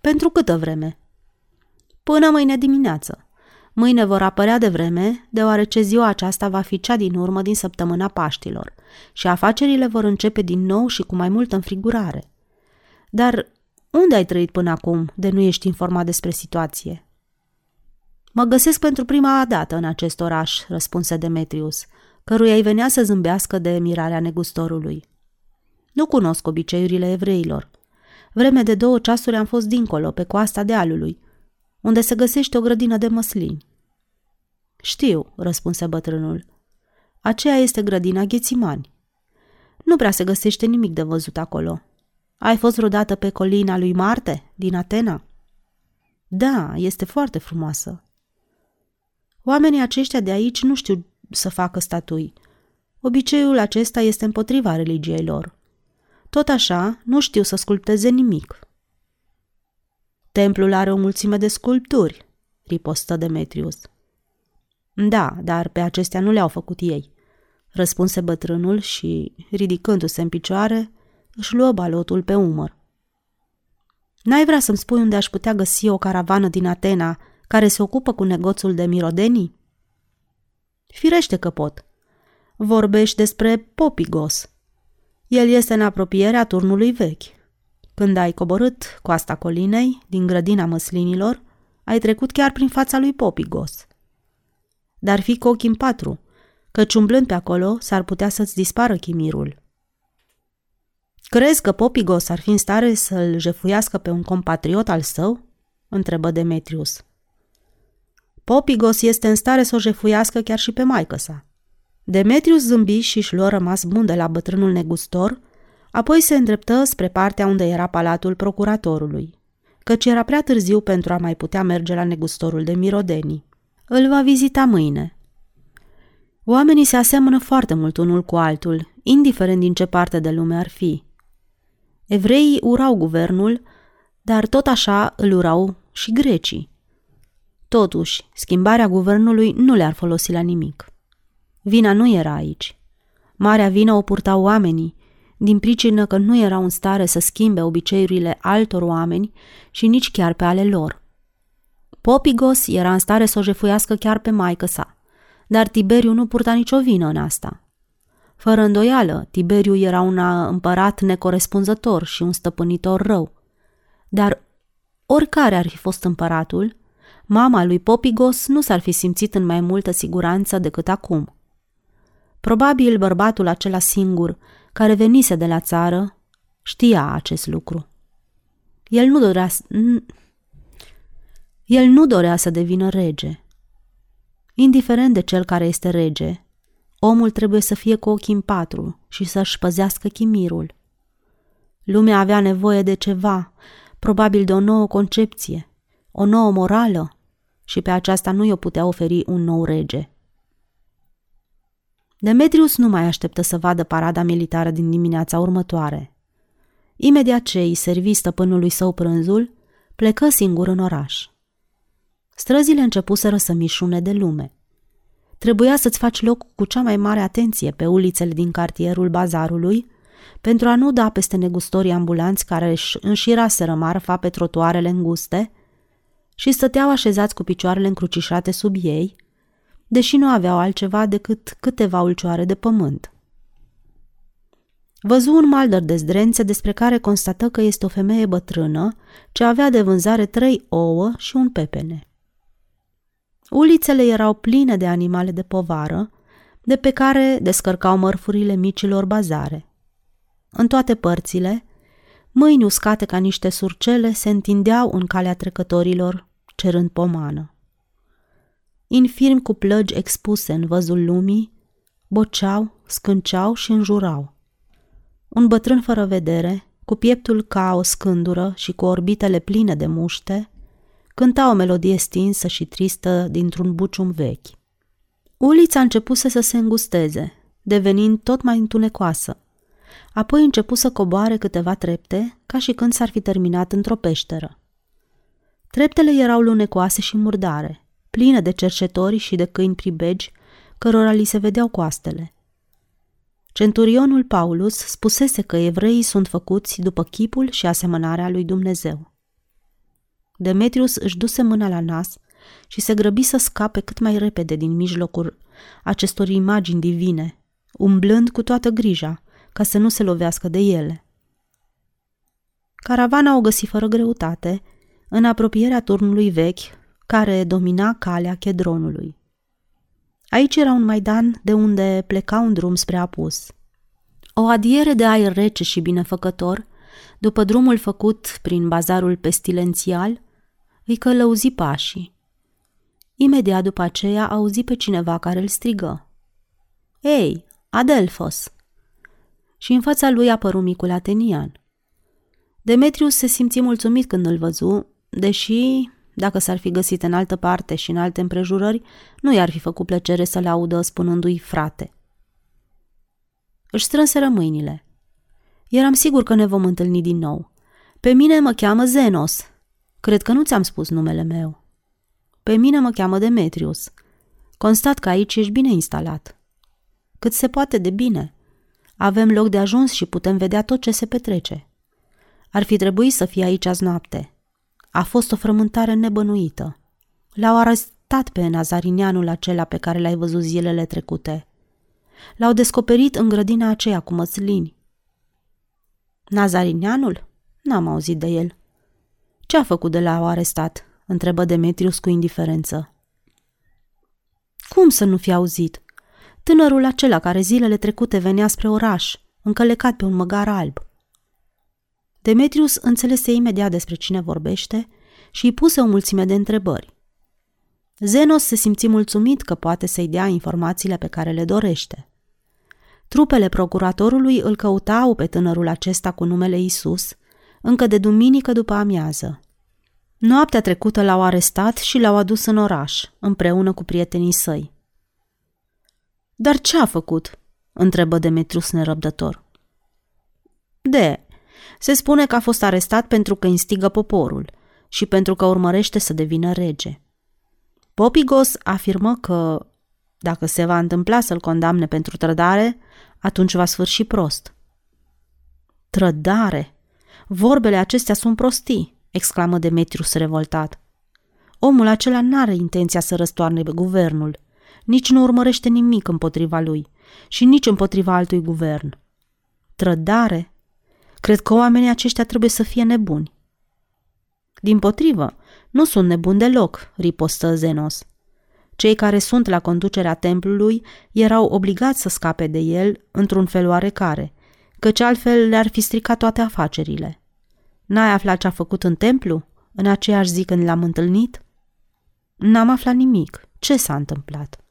Pentru câtă vreme? Până mâine dimineață. Mâine vor apărea de vreme, deoarece ziua aceasta va fi cea din urmă din săptămâna Paștilor și afacerile vor începe din nou și cu mai multă înfrigurare. Dar unde ai trăit până acum de nu ești informat despre situație? Mă găsesc pentru prima dată în acest oraș, răspunse Demetrius, căruia îi venea să zâmbească de mirarea negustorului. Nu cunosc obiceiurile evreilor. Vreme de două ceasuri am fost dincolo, pe coasta dealului, unde se găsește o grădină de măslini. Știu, răspunse bătrânul. Aceea este grădina Ghețimani. Nu prea se găsește nimic de văzut acolo. Ai fost vreodată pe colina lui Marte, din Atena? Da, este foarte frumoasă. Oamenii aceștia de aici nu știu să facă statui. Obiceiul acesta este împotriva religiei lor. Tot așa, nu știu să sculpteze nimic. Templul are o mulțime de sculpturi, ripostă Demetrius. Da, dar pe acestea nu le-au făcut ei, răspunse bătrânul și, ridicându-se în picioare, își luă balotul pe umăr. N-ai vrea să-mi spui unde aș putea găsi o caravană din Atena care se ocupă cu negoțul de mirodenii? Firește că pot. Vorbești despre Popigos. El este în apropierea turnului vechi. Când ai coborât coasta colinei, din grădina măslinilor, ai trecut chiar prin fața lui Popigos. Dar fi cu ochii în patru, căci umblând pe acolo s-ar putea să-ți dispară chimirul. Crezi că Popigos ar fi în stare să-l jefuiască pe un compatriot al său? întrebă Demetrius. Popigos este în stare să o jefuiască chiar și pe maică sa. Demetrius zâmbi și își luă rămas bun de la bătrânul negustor, apoi se îndreptă spre partea unde era palatul procuratorului, căci era prea târziu pentru a mai putea merge la negustorul de mirodenii. Îl va vizita mâine. Oamenii se asemănă foarte mult unul cu altul, indiferent din ce parte de lume ar fi. Evreii urau guvernul, dar tot așa îl urau și grecii. Totuși, schimbarea guvernului nu le-ar folosi la nimic. Vina nu era aici. Marea vină o purtau oamenii, din pricină că nu erau în stare să schimbe obiceiurile altor oameni și nici chiar pe ale lor. Popigos era în stare să o jefuiască chiar pe maică sa, dar Tiberiu nu purta nicio vină în asta. Fără îndoială, Tiberiu era un împărat necorespunzător și un stăpânitor rău. Dar oricare ar fi fost împăratul, mama lui Popigos nu s-ar fi simțit în mai multă siguranță decât acum. Probabil bărbatul acela singur, care venise de la țară, știa acest lucru. El nu dorea, el nu dorea să devină rege. Indiferent de cel care este rege, omul trebuie să fie cu ochii în patru și să-și păzească chimirul. Lumea avea nevoie de ceva, probabil de o nouă concepție, o nouă morală, și pe aceasta nu i-o putea oferi un nou rege. Demetrius nu mai așteptă să vadă parada militară din dimineața următoare. Imediat ce îi servi stăpânului său prânzul, plecă singur în oraș. Străzile începuseră să mișune de lume. Trebuia să-ți faci loc cu cea mai mare atenție pe ulițele din cartierul bazarului, pentru a nu da peste negustorii ambulanți care își înșiraseră marfa pe trotuarele înguste și stăteau așezați cu picioarele încrucișate sub ei, deși nu aveau altceva decât câteva ulcioare de pământ. Văzu un maldăr de zdrențe despre care constată că este o femeie bătrână ce avea de vânzare trei ouă și un pepene. Ulițele erau pline de animale de povară, de pe care descărcau mărfurile micilor bazare. În toate părțile, mâini uscate ca niște surcele se întindeau în calea trecătorilor, cerând pomană. Infirmi cu plăgi expuse în văzul lumii, boceau, scânceau și înjurau. Un bătrân fără vedere, cu pieptul ca o scândură și cu orbitele pline de muște, cânta o melodie stinsă și tristă dintr-un bucium vechi. Ulița începuse să se îngusteze, devenind tot mai întunecoasă. Apoi începu să coboare câteva trepte, ca și când s-ar fi terminat într-o peșteră. Treptele erau lunecoase și murdare, pline de cercetori și de câini pribegi, cărora li se vedeau coastele. Centurionul Paulus spusese că evreii sunt făcuți după chipul și asemănarea lui Dumnezeu. Demetrius își duse mâna la nas și se grăbi să scape cât mai repede din mijlocul acestor imagini divine, umblând cu toată grija, ca să nu se lovească de ele. Caravana o găsi fără greutate, în apropierea turnului vechi, care domina calea chedronului. Aici era un maidan de unde pleca un drum spre apus. O adiere de aer rece și binefăcător, după drumul făcut prin bazarul pestilențial, îi călăuzi pașii. Imediat după aceea auzi pe cineva care îl strigă. Ei, Adelfos! Și în fața lui apăru micul Atenian. Demetrius se simți mulțumit când îl văzu, deși, dacă s-ar fi găsit în altă parte și în alte împrejurări, nu i-ar fi făcut plăcere să le audă spunându-i frate. Își strânseră mâinile. Eram sigur că ne vom întâlni din nou. Pe mine mă cheamă Zenos, Cred că nu ți-am spus numele meu. Pe mine mă cheamă Demetrius. Constat că aici ești bine instalat. Cât se poate de bine. Avem loc de ajuns și putem vedea tot ce se petrece. Ar fi trebuit să fie aici azi noapte. A fost o frământare nebănuită. L-au arestat pe nazarinianul acela pe care l-ai văzut zilele trecute. L-au descoperit în grădina aceea cu măslini. Nazarinianul? N-am auzit de el. Ce a făcut de la o arestat?" întrebă Demetrius cu indiferență. Cum să nu fi auzit? Tânărul acela care zilele trecute venea spre oraș, încălecat pe un măgar alb. Demetrius înțelese imediat despre cine vorbește și îi puse o mulțime de întrebări. Zenos se simți mulțumit că poate să-i dea informațiile pe care le dorește. Trupele procuratorului îl căutau pe tânărul acesta cu numele Isus încă de duminică după amiază. Noaptea trecută l-au arestat și l-au adus în oraș, împreună cu prietenii săi. Dar ce a făcut? întrebă Demetrius nerăbdător. De, se spune că a fost arestat pentru că instigă poporul și pentru că urmărește să devină rege. Popigos afirmă că, dacă se va întâmpla să-l condamne pentru trădare, atunci va sfârși prost. Trădare! Vorbele acestea sunt prostii, exclamă Demetrius revoltat. Omul acela n-are intenția să răstoarne guvernul, nici nu urmărește nimic împotriva lui și nici împotriva altui guvern. Trădare? Cred că oamenii aceștia trebuie să fie nebuni. Din potrivă, nu sunt nebuni deloc, ripostă Zenos. Cei care sunt la conducerea templului erau obligați să scape de el într-un fel oarecare, căci altfel le-ar fi stricat toate afacerile. N-ai aflat ce a făcut în templu? În aceeași zi când l-am întâlnit? N-am aflat nimic. Ce s-a întâmplat?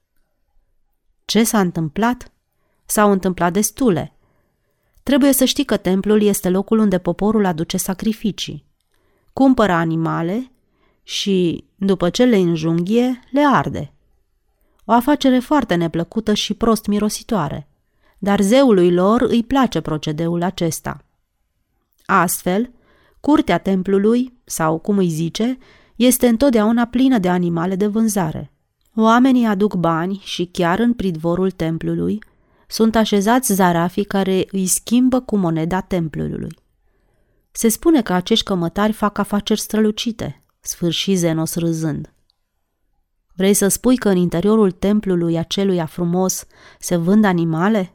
Ce s-a întâmplat? S-au întâmplat destule. Trebuie să știi că templul este locul unde poporul aduce sacrificii. Cumpără animale și, după ce le înjunghie, le arde. O afacere foarte neplăcută și prost mirositoare, dar zeului lor îi place procedeul acesta. Astfel, Curtea templului, sau cum îi zice, este întotdeauna plină de animale de vânzare. Oamenii aduc bani și chiar în pridvorul templului sunt așezați zarafii care îi schimbă cu moneda templului. Se spune că acești cămătari fac afaceri strălucite, sfârși Zenos râzând. Vrei să spui că în interiorul templului aceluia frumos se vând animale?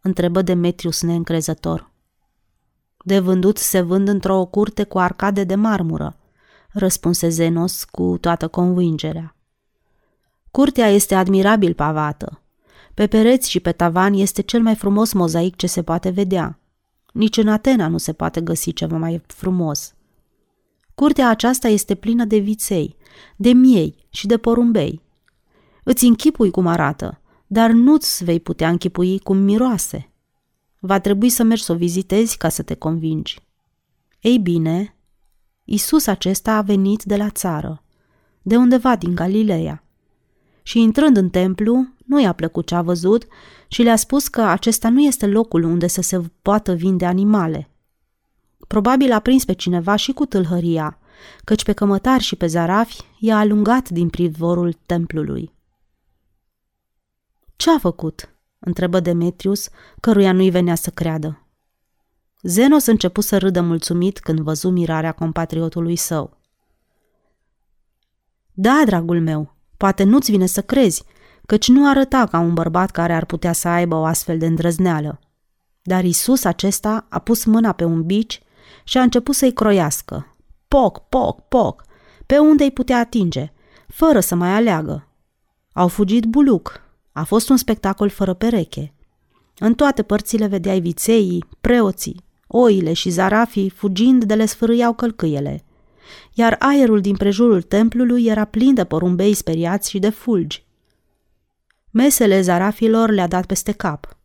întrebă Demetrius neîncrezător. De vândut se vând într-o curte cu arcade de marmură, răspunse Zenos cu toată convingerea. Curtea este admirabil pavată. Pe pereți și pe tavan este cel mai frumos mozaic ce se poate vedea. Nici în Atena nu se poate găsi ceva mai frumos. Curtea aceasta este plină de viței, de miei și de porumbei. Îți închipui cum arată, dar nu-ți vei putea închipui cum miroase. Va trebui să mergi să o vizitezi ca să te convingi. Ei bine, Isus acesta a venit de la țară, de undeva din Galileea. Și intrând în templu, nu i-a plăcut ce a văzut și le-a spus că acesta nu este locul unde să se poată vinde animale. Probabil a prins pe cineva și cu tâlhăria, căci pe cămătari și pe zarafi i-a alungat din privorul templului. Ce a făcut?" întrebă Demetrius, căruia nu-i venea să creadă. Zenos început să râdă mulțumit când văzu mirarea compatriotului său. Da, dragul meu, poate nu-ți vine să crezi, căci nu arăta ca un bărbat care ar putea să aibă o astfel de îndrăzneală. Dar Isus acesta a pus mâna pe un bici și a început să-i croiască. Poc, poc, poc, pe unde îi putea atinge, fără să mai aleagă. Au fugit buluc. A fost un spectacol fără pereche. În toate părțile vedeai vițeii, preoții, oile și zarafii fugind de le sfârâiau călcâiele, iar aerul din prejurul templului era plin de porumbei speriați și de fulgi. Mesele zarafilor le-a dat peste cap.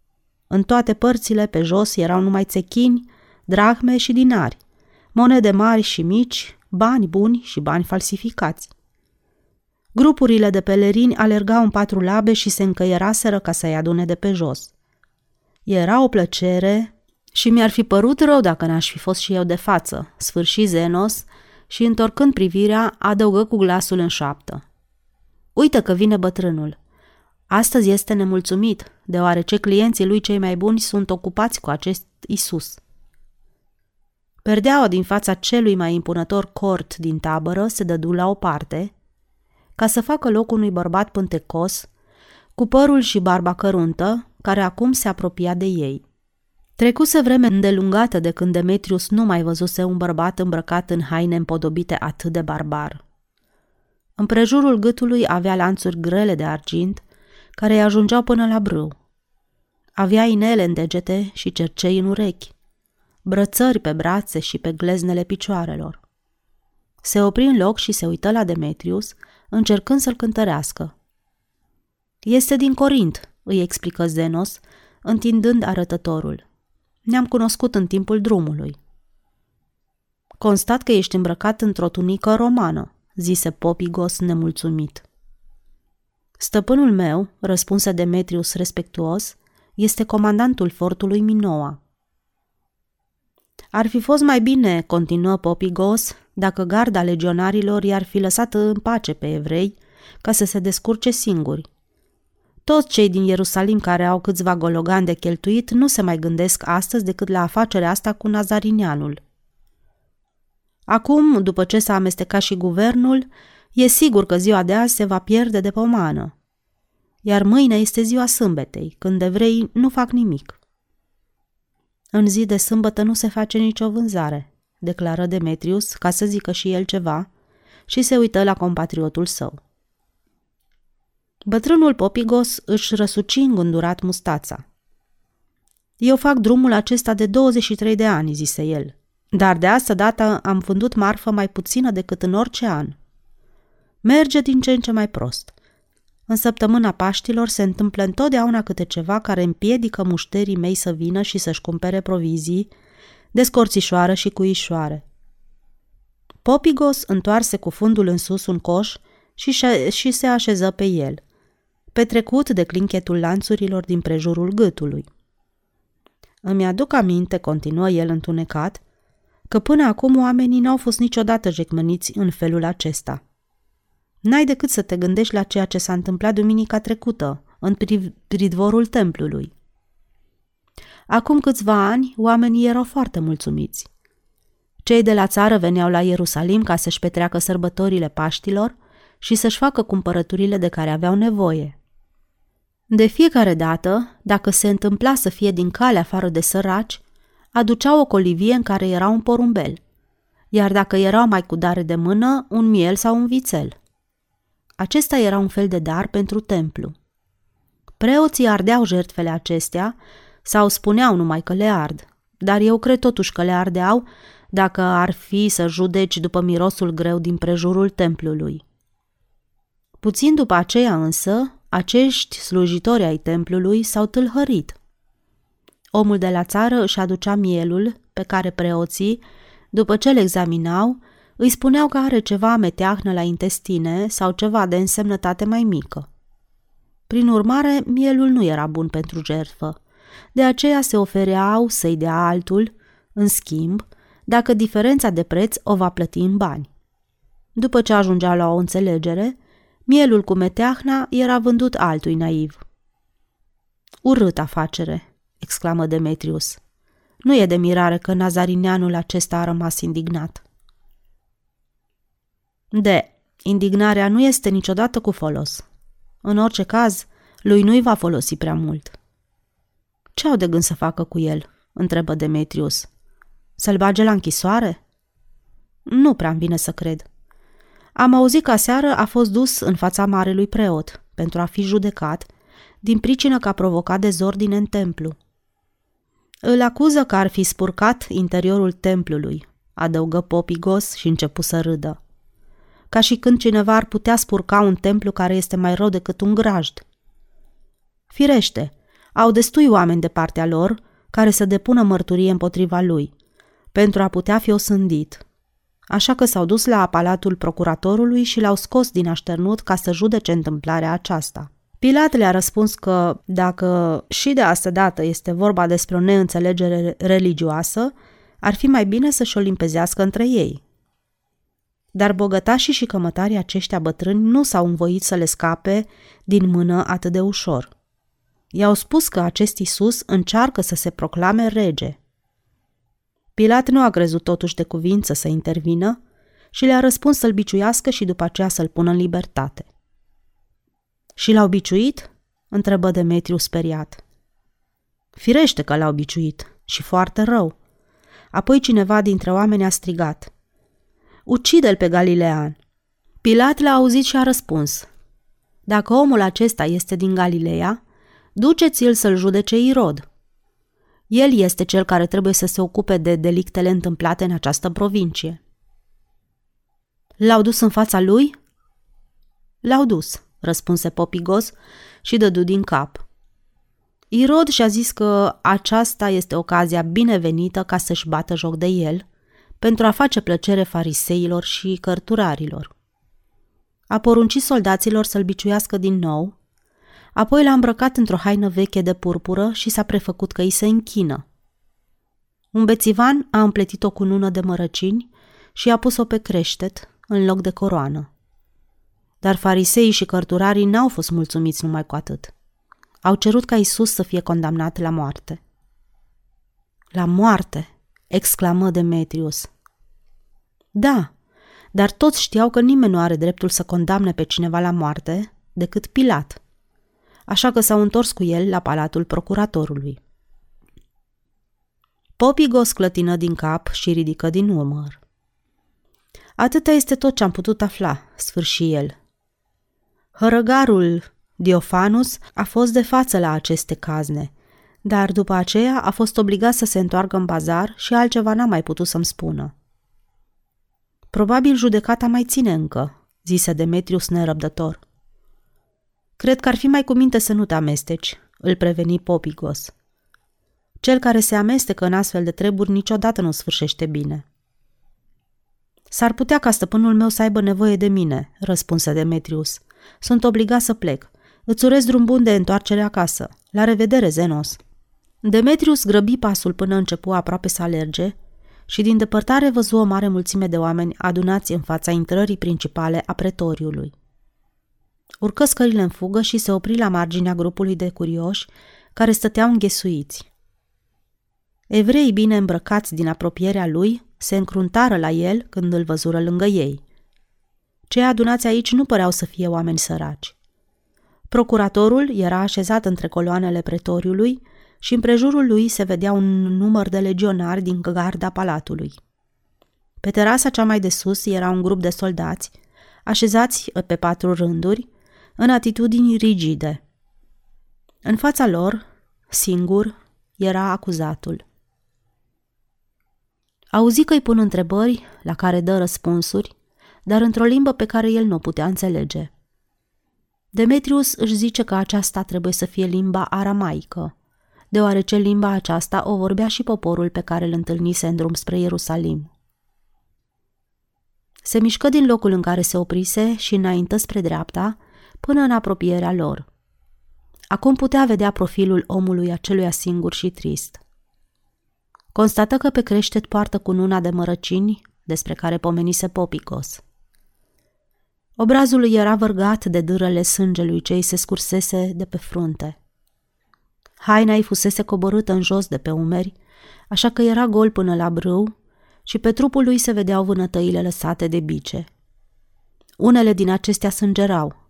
În toate părțile, pe jos, erau numai țechini, drahme și dinari, monede mari și mici, bani buni și bani falsificați. Grupurile de pelerini alergau în patru labe și se încăieraseră ca să-i adune de pe jos. Era o plăcere și mi-ar fi părut rău dacă n-aș fi fost și eu de față, sfârși Zenos și, întorcând privirea, adăugă cu glasul în șoaptă. Uite că vine bătrânul. Astăzi este nemulțumit, deoarece clienții lui cei mai buni sunt ocupați cu acest Isus. Perdeaua din fața celui mai impunător cort din tabără se dădu la o parte, ca să facă loc unui bărbat pântecos, cu părul și barba căruntă, care acum se apropia de ei. Trecuse vreme îndelungată de când Demetrius nu mai văzuse un bărbat îmbrăcat în haine împodobite atât de barbar. În prejurul gâtului avea lanțuri grele de argint, care îi ajungeau până la brâu. Avea inele în degete și cercei în urechi, brățări pe brațe și pe gleznele picioarelor. Se opri în loc și se uită la Demetrius, încercând să-l cântărească. Este din Corint, îi explică Zenos, întindând arătătorul. Ne-am cunoscut în timpul drumului. Constat că ești îmbrăcat într-o tunică romană, zise Popigos nemulțumit. Stăpânul meu, răspunse Demetrius respectuos, este comandantul fortului Minoa. Ar fi fost mai bine, continuă Popigos, dacă garda legionarilor i-ar fi lăsat în pace pe evrei ca să se descurce singuri. Toți cei din Ierusalim care au câțiva gologani de cheltuit nu se mai gândesc astăzi decât la afacerea asta cu nazarinianul. Acum, după ce s-a amestecat și guvernul, e sigur că ziua de azi se va pierde de pomană. Iar mâine este ziua sâmbetei, când evrei nu fac nimic. În zi de sâmbătă nu se face nicio vânzare, declară Demetrius, ca să zică și el ceva, și se uită la compatriotul său. Bătrânul Popigos își răsuci îngândurat mustața. Eu fac drumul acesta de 23 de ani, zise el, dar de asta dată am vândut marfă mai puțină decât în orice an. Merge din ce în ce mai prost. În săptămâna Paștilor se întâmplă întotdeauna câte ceva care împiedică mușterii mei să vină și să-și cumpere provizii, de scorțișoară și cuișoare. Popigos întoarse cu fundul în sus un coș și, și se așeză pe el, petrecut de clinchetul lanțurilor din prejurul gâtului. Îmi aduc aminte, continuă el întunecat, că până acum oamenii n-au fost niciodată jecmăniți în felul acesta. N-ai decât să te gândești la ceea ce s-a întâmplat duminica trecută, în pridvorul templului. Acum câțiva ani, oamenii erau foarte mulțumiți. Cei de la țară veneau la Ierusalim ca să-și petreacă sărbătorile Paștilor și să-și facă cumpărăturile de care aveau nevoie. De fiecare dată, dacă se întâmpla să fie din cale afară de săraci, aduceau o colivie în care era un porumbel, iar dacă erau mai cu dare de mână, un miel sau un vițel. Acesta era un fel de dar pentru templu. Preoții ardeau jertfele acestea sau spuneau numai că le ard, dar eu cred totuși că le ardeau dacă ar fi să judeci după mirosul greu din prejurul templului. Puțin după aceea însă, acești slujitori ai templului s-au tâlhărit. Omul de la țară își aducea mielul pe care preoții, după ce îl examinau, îi spuneau că are ceva meteahnă la intestine sau ceva de însemnătate mai mică. Prin urmare, mielul nu era bun pentru jertfă. De aceea se ofereau să-i dea altul, în schimb, dacă diferența de preț o va plăti în bani. După ce ajungea la o înțelegere, mielul cu meteahna era vândut altui naiv. Urât afacere, exclamă Demetrius. Nu e de mirare că nazarineanul acesta a rămas indignat. De, indignarea nu este niciodată cu folos. În orice caz, lui nu-i va folosi prea mult. Ce au de gând să facă cu el? întrebă Demetrius. Să-l bage la închisoare? Nu prea îmi vine să cred. Am auzit că aseară a fost dus în fața marelui preot pentru a fi judecat, din pricină că a provocat dezordine în templu. Îl acuză că ar fi spurcat interiorul templului, adăugă Popigos și începu să râdă. Ca și când cineva ar putea spurca un templu care este mai rău decât un grajd. Firește, au destui oameni de partea lor care să depună mărturie împotriva lui, pentru a putea fi osândit. Așa că s-au dus la apalatul procuratorului și l-au scos din așternut ca să judece întâmplarea aceasta. Pilat le-a răspuns că dacă și de asta dată este vorba despre o neînțelegere religioasă, ar fi mai bine să-și o limpezească între ei. Dar bogătașii și cămătarii aceștia bătrâni nu s-au învoit să le scape din mână atât de ușor. I-au spus că acest Isus încearcă să se proclame rege. Pilat nu a crezut totuși de cuvință să intervină și le-a răspuns să-l biciuiască și după aceea să-l pună în libertate. Și l-au biciuit? întrebă Demetriu speriat. Firește că l-au biciuit și foarte rău. Apoi cineva dintre oameni a strigat. Ucide-l pe Galilean. Pilat l-a auzit și a răspuns. Dacă omul acesta este din Galileea, duceți-l să-l judece Irod. El este cel care trebuie să se ocupe de delictele întâmplate în această provincie. L-au dus în fața lui? L-au dus, răspunse Popigos și dădu din cap. Irod și-a zis că aceasta este ocazia binevenită ca să-și bată joc de el, pentru a face plăcere fariseilor și cărturarilor. A poruncit soldaților să-l biciuiască din nou Apoi l-a îmbrăcat într-o haină veche de purpură și s-a prefăcut că îi se închină. Un bețivan a împletit-o cu nună de mărăcini și a pus-o pe creștet în loc de coroană. Dar fariseii și cărturarii n-au fost mulțumiți numai cu atât. Au cerut ca Isus să fie condamnat la moarte. La moarte! Exclamă Demetrius. Da, dar toți știau că nimeni nu are dreptul să condamne pe cineva la moarte decât Pilat – așa că s-au întors cu el la palatul procuratorului. Popigos clătină din cap și ridică din umăr. Atâta este tot ce am putut afla, sfârși el. Hărăgarul Diofanus a fost de față la aceste cazne, dar după aceea a fost obligat să se întoarcă în bazar și altceva n-a mai putut să-mi spună. Probabil judecata mai ține încă, zise Demetrius nerăbdător. Cred că ar fi mai cu minte să nu te amesteci, îl preveni Popigos. Cel care se amestecă în astfel de treburi niciodată nu sfârșește bine. S-ar putea ca stăpânul meu să aibă nevoie de mine, răspunse Demetrius. Sunt obligat să plec. Îți urez drum bun de întoarcere acasă. La revedere, Zenos. Demetrius grăbi pasul până începu aproape să alerge și din depărtare văzu o mare mulțime de oameni adunați în fața intrării principale a pretoriului. Urcă scările în fugă și se opri la marginea grupului de curioși care stăteau înghesuiți. Evrei bine îmbrăcați din apropierea lui se încruntară la el când îl văzură lângă ei. Cei adunați aici nu păreau să fie oameni săraci. Procuratorul era așezat între coloanele pretoriului și în prejurul lui se vedea un număr de legionari din garda palatului. Pe terasa cea mai de sus era un grup de soldați, așezați pe patru rânduri, în atitudini rigide. În fața lor, singur, era acuzatul. Auzi că îi pun întrebări la care dă răspunsuri, dar într-o limbă pe care el nu o putea înțelege. Demetrius își zice că aceasta trebuie să fie limba aramaică, deoarece limba aceasta o vorbea și poporul pe care îl întâlnise în drum spre Ierusalim. Se mișcă din locul în care se oprise și înaintă spre dreapta, până în apropierea lor. Acum putea vedea profilul omului aceluia singur și trist. Constată că pe creștet poartă cununa de mărăcini despre care pomenise Popicos. Obrazul lui era vărgat de dârele sângelui ce îi se scursese de pe frunte. Haina îi fusese coborâtă în jos de pe umeri, așa că era gol până la brâu și pe trupul lui se vedeau vânătăile lăsate de bice. Unele din acestea sângerau,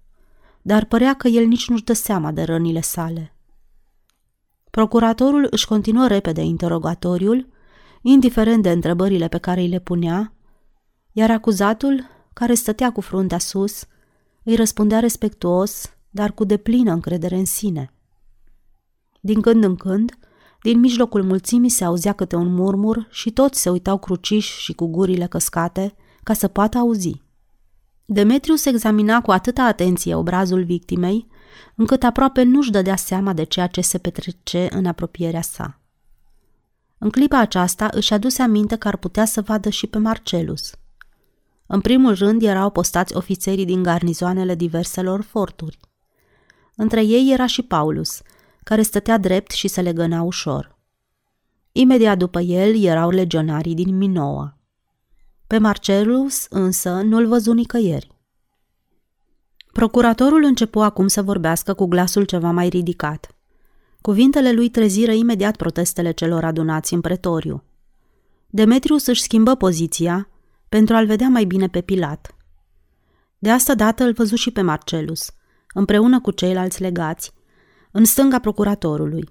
dar părea că el nici nu-și dă seama de rănile sale. Procuratorul își continuă repede interogatoriul, indiferent de întrebările pe care îi le punea, iar acuzatul, care stătea cu fruntea sus, îi răspundea respectuos, dar cu deplină încredere în sine. Din când în când, din mijlocul mulțimii se auzea câte un murmur și toți se uitau cruciși și cu gurile căscate ca să poată auzi. Demetrius examina cu atâta atenție obrazul victimei, încât aproape nu-și dădea seama de ceea ce se petrece în apropierea sa. În clipa aceasta își aduse aminte că ar putea să vadă și pe Marcelus. În primul rând erau postați ofițerii din garnizoanele diverselor forturi. Între ei era și Paulus, care stătea drept și se legăna ușor. Imediat după el erau legionarii din Minoa. Pe Marcelus însă nu-l văzu nicăieri. Procuratorul începu acum să vorbească cu glasul ceva mai ridicat. Cuvintele lui treziră imediat protestele celor adunați în pretoriu. Demetrius își schimbă poziția pentru a-l vedea mai bine pe Pilat. De asta dată îl văzu și pe Marcelus, împreună cu ceilalți legați, în stânga procuratorului.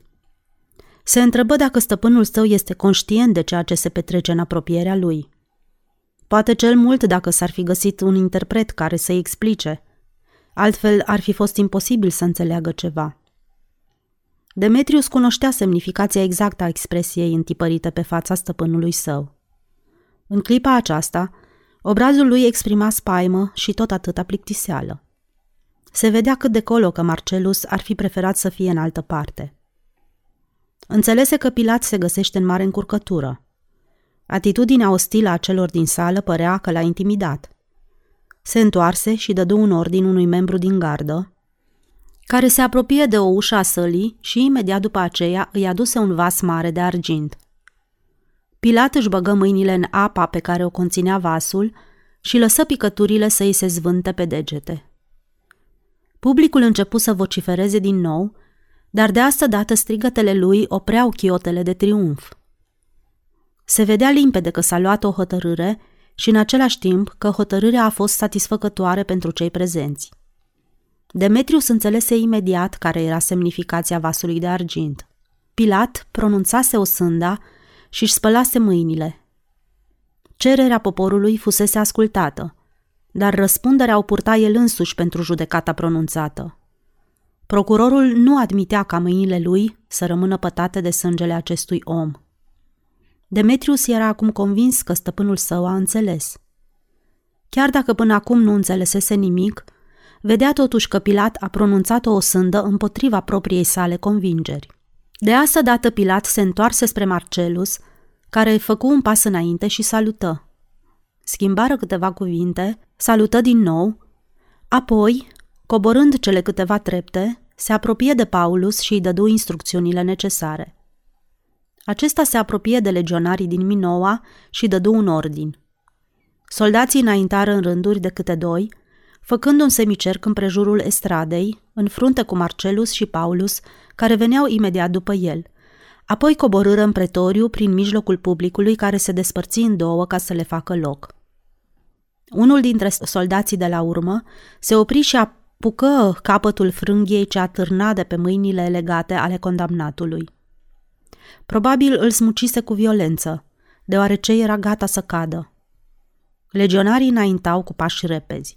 Se întrebă dacă stăpânul său este conștient de ceea ce se petrece în apropierea lui. Poate cel mult dacă s-ar fi găsit un interpret care să-i explice. Altfel ar fi fost imposibil să înțeleagă ceva. Demetrius cunoștea semnificația exactă a expresiei întipărite pe fața stăpânului său. În clipa aceasta, obrazul lui exprima spaimă și tot atâta plictiseală. Se vedea cât de colo că Marcelus ar fi preferat să fie în altă parte. Înțelese că Pilat se găsește în mare încurcătură. Atitudinea ostilă a celor din sală părea că l-a intimidat. Se întoarse și dădu un ordin unui membru din gardă, care se apropie de o ușă a sălii și imediat după aceea îi aduse un vas mare de argint. Pilat își băgă mâinile în apa pe care o conținea vasul și lăsă picăturile să îi se zvânte pe degete. Publicul începu să vocifereze din nou, dar de asta dată strigătele lui opreau chiotele de triumf. Se vedea limpede că s-a luat o hotărâre și în același timp că hotărârea a fost satisfăcătoare pentru cei prezenți. Demetrius înțelese imediat care era semnificația vasului de argint. Pilat pronunțase o sânda și își spălase mâinile. Cererea poporului fusese ascultată, dar răspunderea o purta el însuși pentru judecata pronunțată. Procurorul nu admitea ca mâinile lui să rămână pătate de sângele acestui om. Demetrius era acum convins că stăpânul său a înțeles. Chiar dacă până acum nu înțelesese nimic, vedea totuși că Pilat a pronunțat o sândă împotriva propriei sale convingeri. De asta dată Pilat se întoarse spre Marcelus, care făcu un pas înainte și salută. Schimbară câteva cuvinte, salută din nou, apoi, coborând cele câteva trepte, se apropie de Paulus și îi dădu instrucțiunile necesare. Acesta se apropie de legionarii din Minoa și dădu un ordin. Soldații înaintară în rânduri de câte doi, făcând un semicerc împrejurul estradei, în frunte cu Marcelus și Paulus, care veneau imediat după el. Apoi coborâră în pretoriu prin mijlocul publicului care se despărți în două ca să le facă loc. Unul dintre soldații de la urmă se opri și apucă capătul frânghiei ce atârna de pe mâinile legate ale condamnatului. Probabil îl smucise cu violență, deoarece era gata să cadă. Legionarii înaintau cu pași repezi.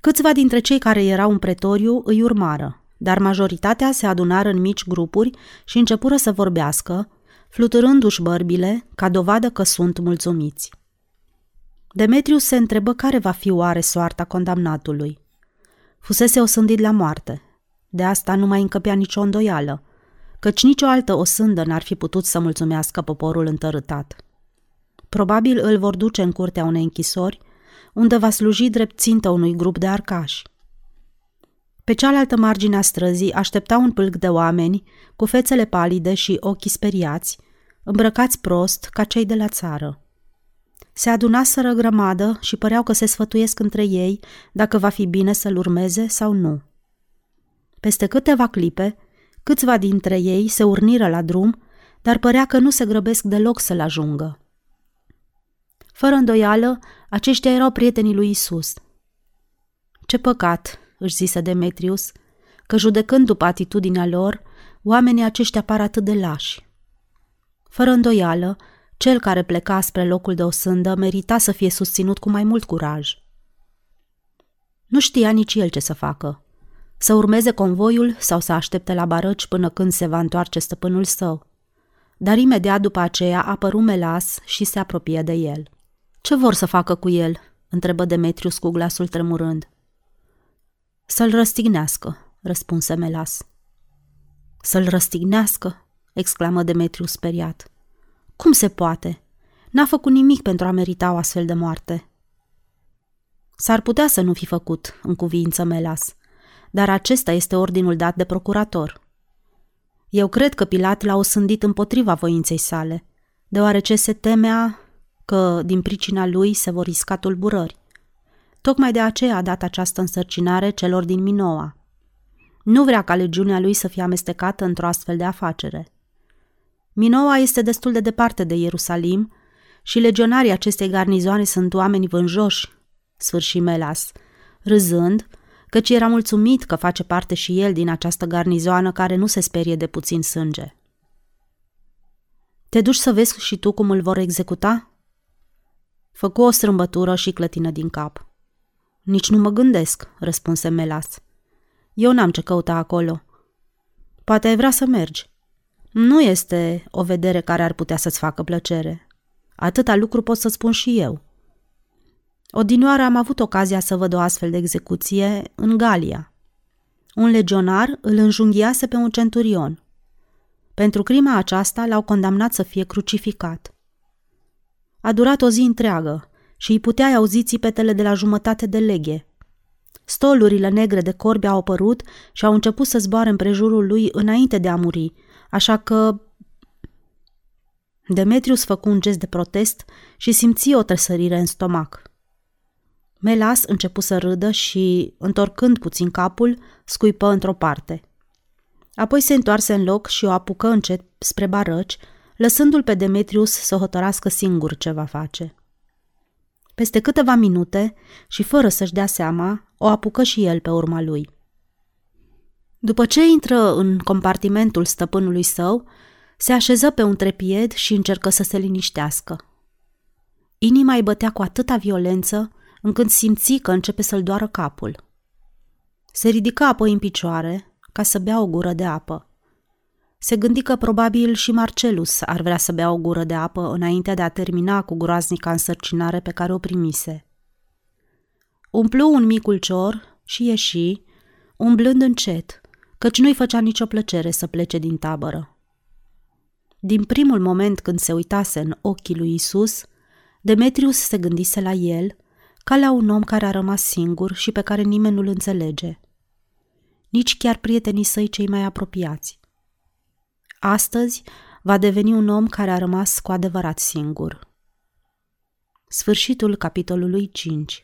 Câțiva dintre cei care erau în pretoriu îi urmară, dar majoritatea se adunară în mici grupuri și începură să vorbească, fluturându-și bărbile ca dovadă că sunt mulțumiți. Demetrius se întrebă care va fi oare soarta condamnatului. Fusese osândit la moarte. De asta nu mai încăpea nicio îndoială, căci nicio altă osândă n-ar fi putut să mulțumească poporul întărâtat. Probabil îl vor duce în curtea unei închisori, unde va sluji drept țintă unui grup de arcași. Pe cealaltă margine a străzii aștepta un pâlc de oameni, cu fețele palide și ochii speriați, îmbrăcați prost ca cei de la țară. Se adunaseră grămadă și păreau că se sfătuiesc între ei dacă va fi bine să-l urmeze sau nu. Peste câteva clipe, câțiva dintre ei se urniră la drum, dar părea că nu se grăbesc deloc să-l ajungă. Fără îndoială, aceștia erau prietenii lui Isus. Ce păcat, își zise Demetrius, că judecând după atitudinea lor, oamenii aceștia par atât de lași. Fără îndoială, cel care pleca spre locul de o sândă merita să fie susținut cu mai mult curaj. Nu știa nici el ce să facă. Să urmeze convoiul sau să aștepte la barăci până când se va întoarce stăpânul său. Dar imediat după aceea apăru Melas și se apropie de el. Ce vor să facă cu el?" întrebă Demetrius cu glasul tremurând. Să-l răstignească, răspunse Melas. Să-l răstignească? exclamă Demetrius speriat. Cum se poate? N-a făcut nimic pentru a merita o astfel de moarte. S-ar putea să nu fi făcut, în cuvință Melas, dar acesta este ordinul dat de procurator. Eu cred că Pilat l-a osândit împotriva voinței sale, deoarece se temea că din pricina lui se vor risca tulburări. Tocmai de aceea a dat această însărcinare celor din Minoa. Nu vrea ca legiunea lui să fie amestecată într-o astfel de afacere. Minoa este destul de departe de Ierusalim și legionarii acestei garnizoane sunt oameni vânjoși, sfârși Melas, râzând, căci era mulțumit că face parte și el din această garnizoană care nu se sperie de puțin sânge. Te duci să vezi și tu cum îl vor executa? Făcu o strâmbătură și clătină din cap. Nici nu mă gândesc, răspunse Melas. Eu n-am ce căuta acolo. Poate ai vrea să mergi. Nu este o vedere care ar putea să-ți facă plăcere. Atâta lucru pot să spun și eu. Odinioară am avut ocazia să văd o astfel de execuție în Galia. Un legionar îl înjunghiase pe un centurion. Pentru crima aceasta l-au condamnat să fie crucificat. A durat o zi întreagă și îi puteai auzi țipetele de la jumătate de leghe. Stolurile negre de corbi au apărut și au început să zboare împrejurul lui înainte de a muri, așa că... Demetrius făcu un gest de protest și simți o tresărire în stomac. Melas începu să râdă și, întorcând puțin capul, scuipă într-o parte. Apoi se întoarse în loc și o apucă încet spre barăci, lăsându-l pe Demetrius să hotărască singur ce va face. Peste câteva minute și fără să-și dea seama, o apucă și el pe urma lui. După ce intră în compartimentul stăpânului său, se așeză pe un trepied și încercă să se liniștească. Inima îi bătea cu atâta violență încât simți că începe să-l doară capul. Se ridică apoi în picioare ca să bea o gură de apă. Se gândi că probabil și Marcelus ar vrea să bea o gură de apă înainte de a termina cu groaznica însărcinare pe care o primise. Umplu un mic ulcior și ieși, umblând încet, căci nu-i făcea nicio plăcere să plece din tabără. Din primul moment când se uitase în ochii lui Isus, Demetrius se gândise la el ca la un om care a rămas singur și pe care nimeni nu-l înțelege. Nici chiar prietenii săi cei mai apropiați. Astăzi va deveni un om care a rămas cu adevărat singur. Sfârșitul capitolului 5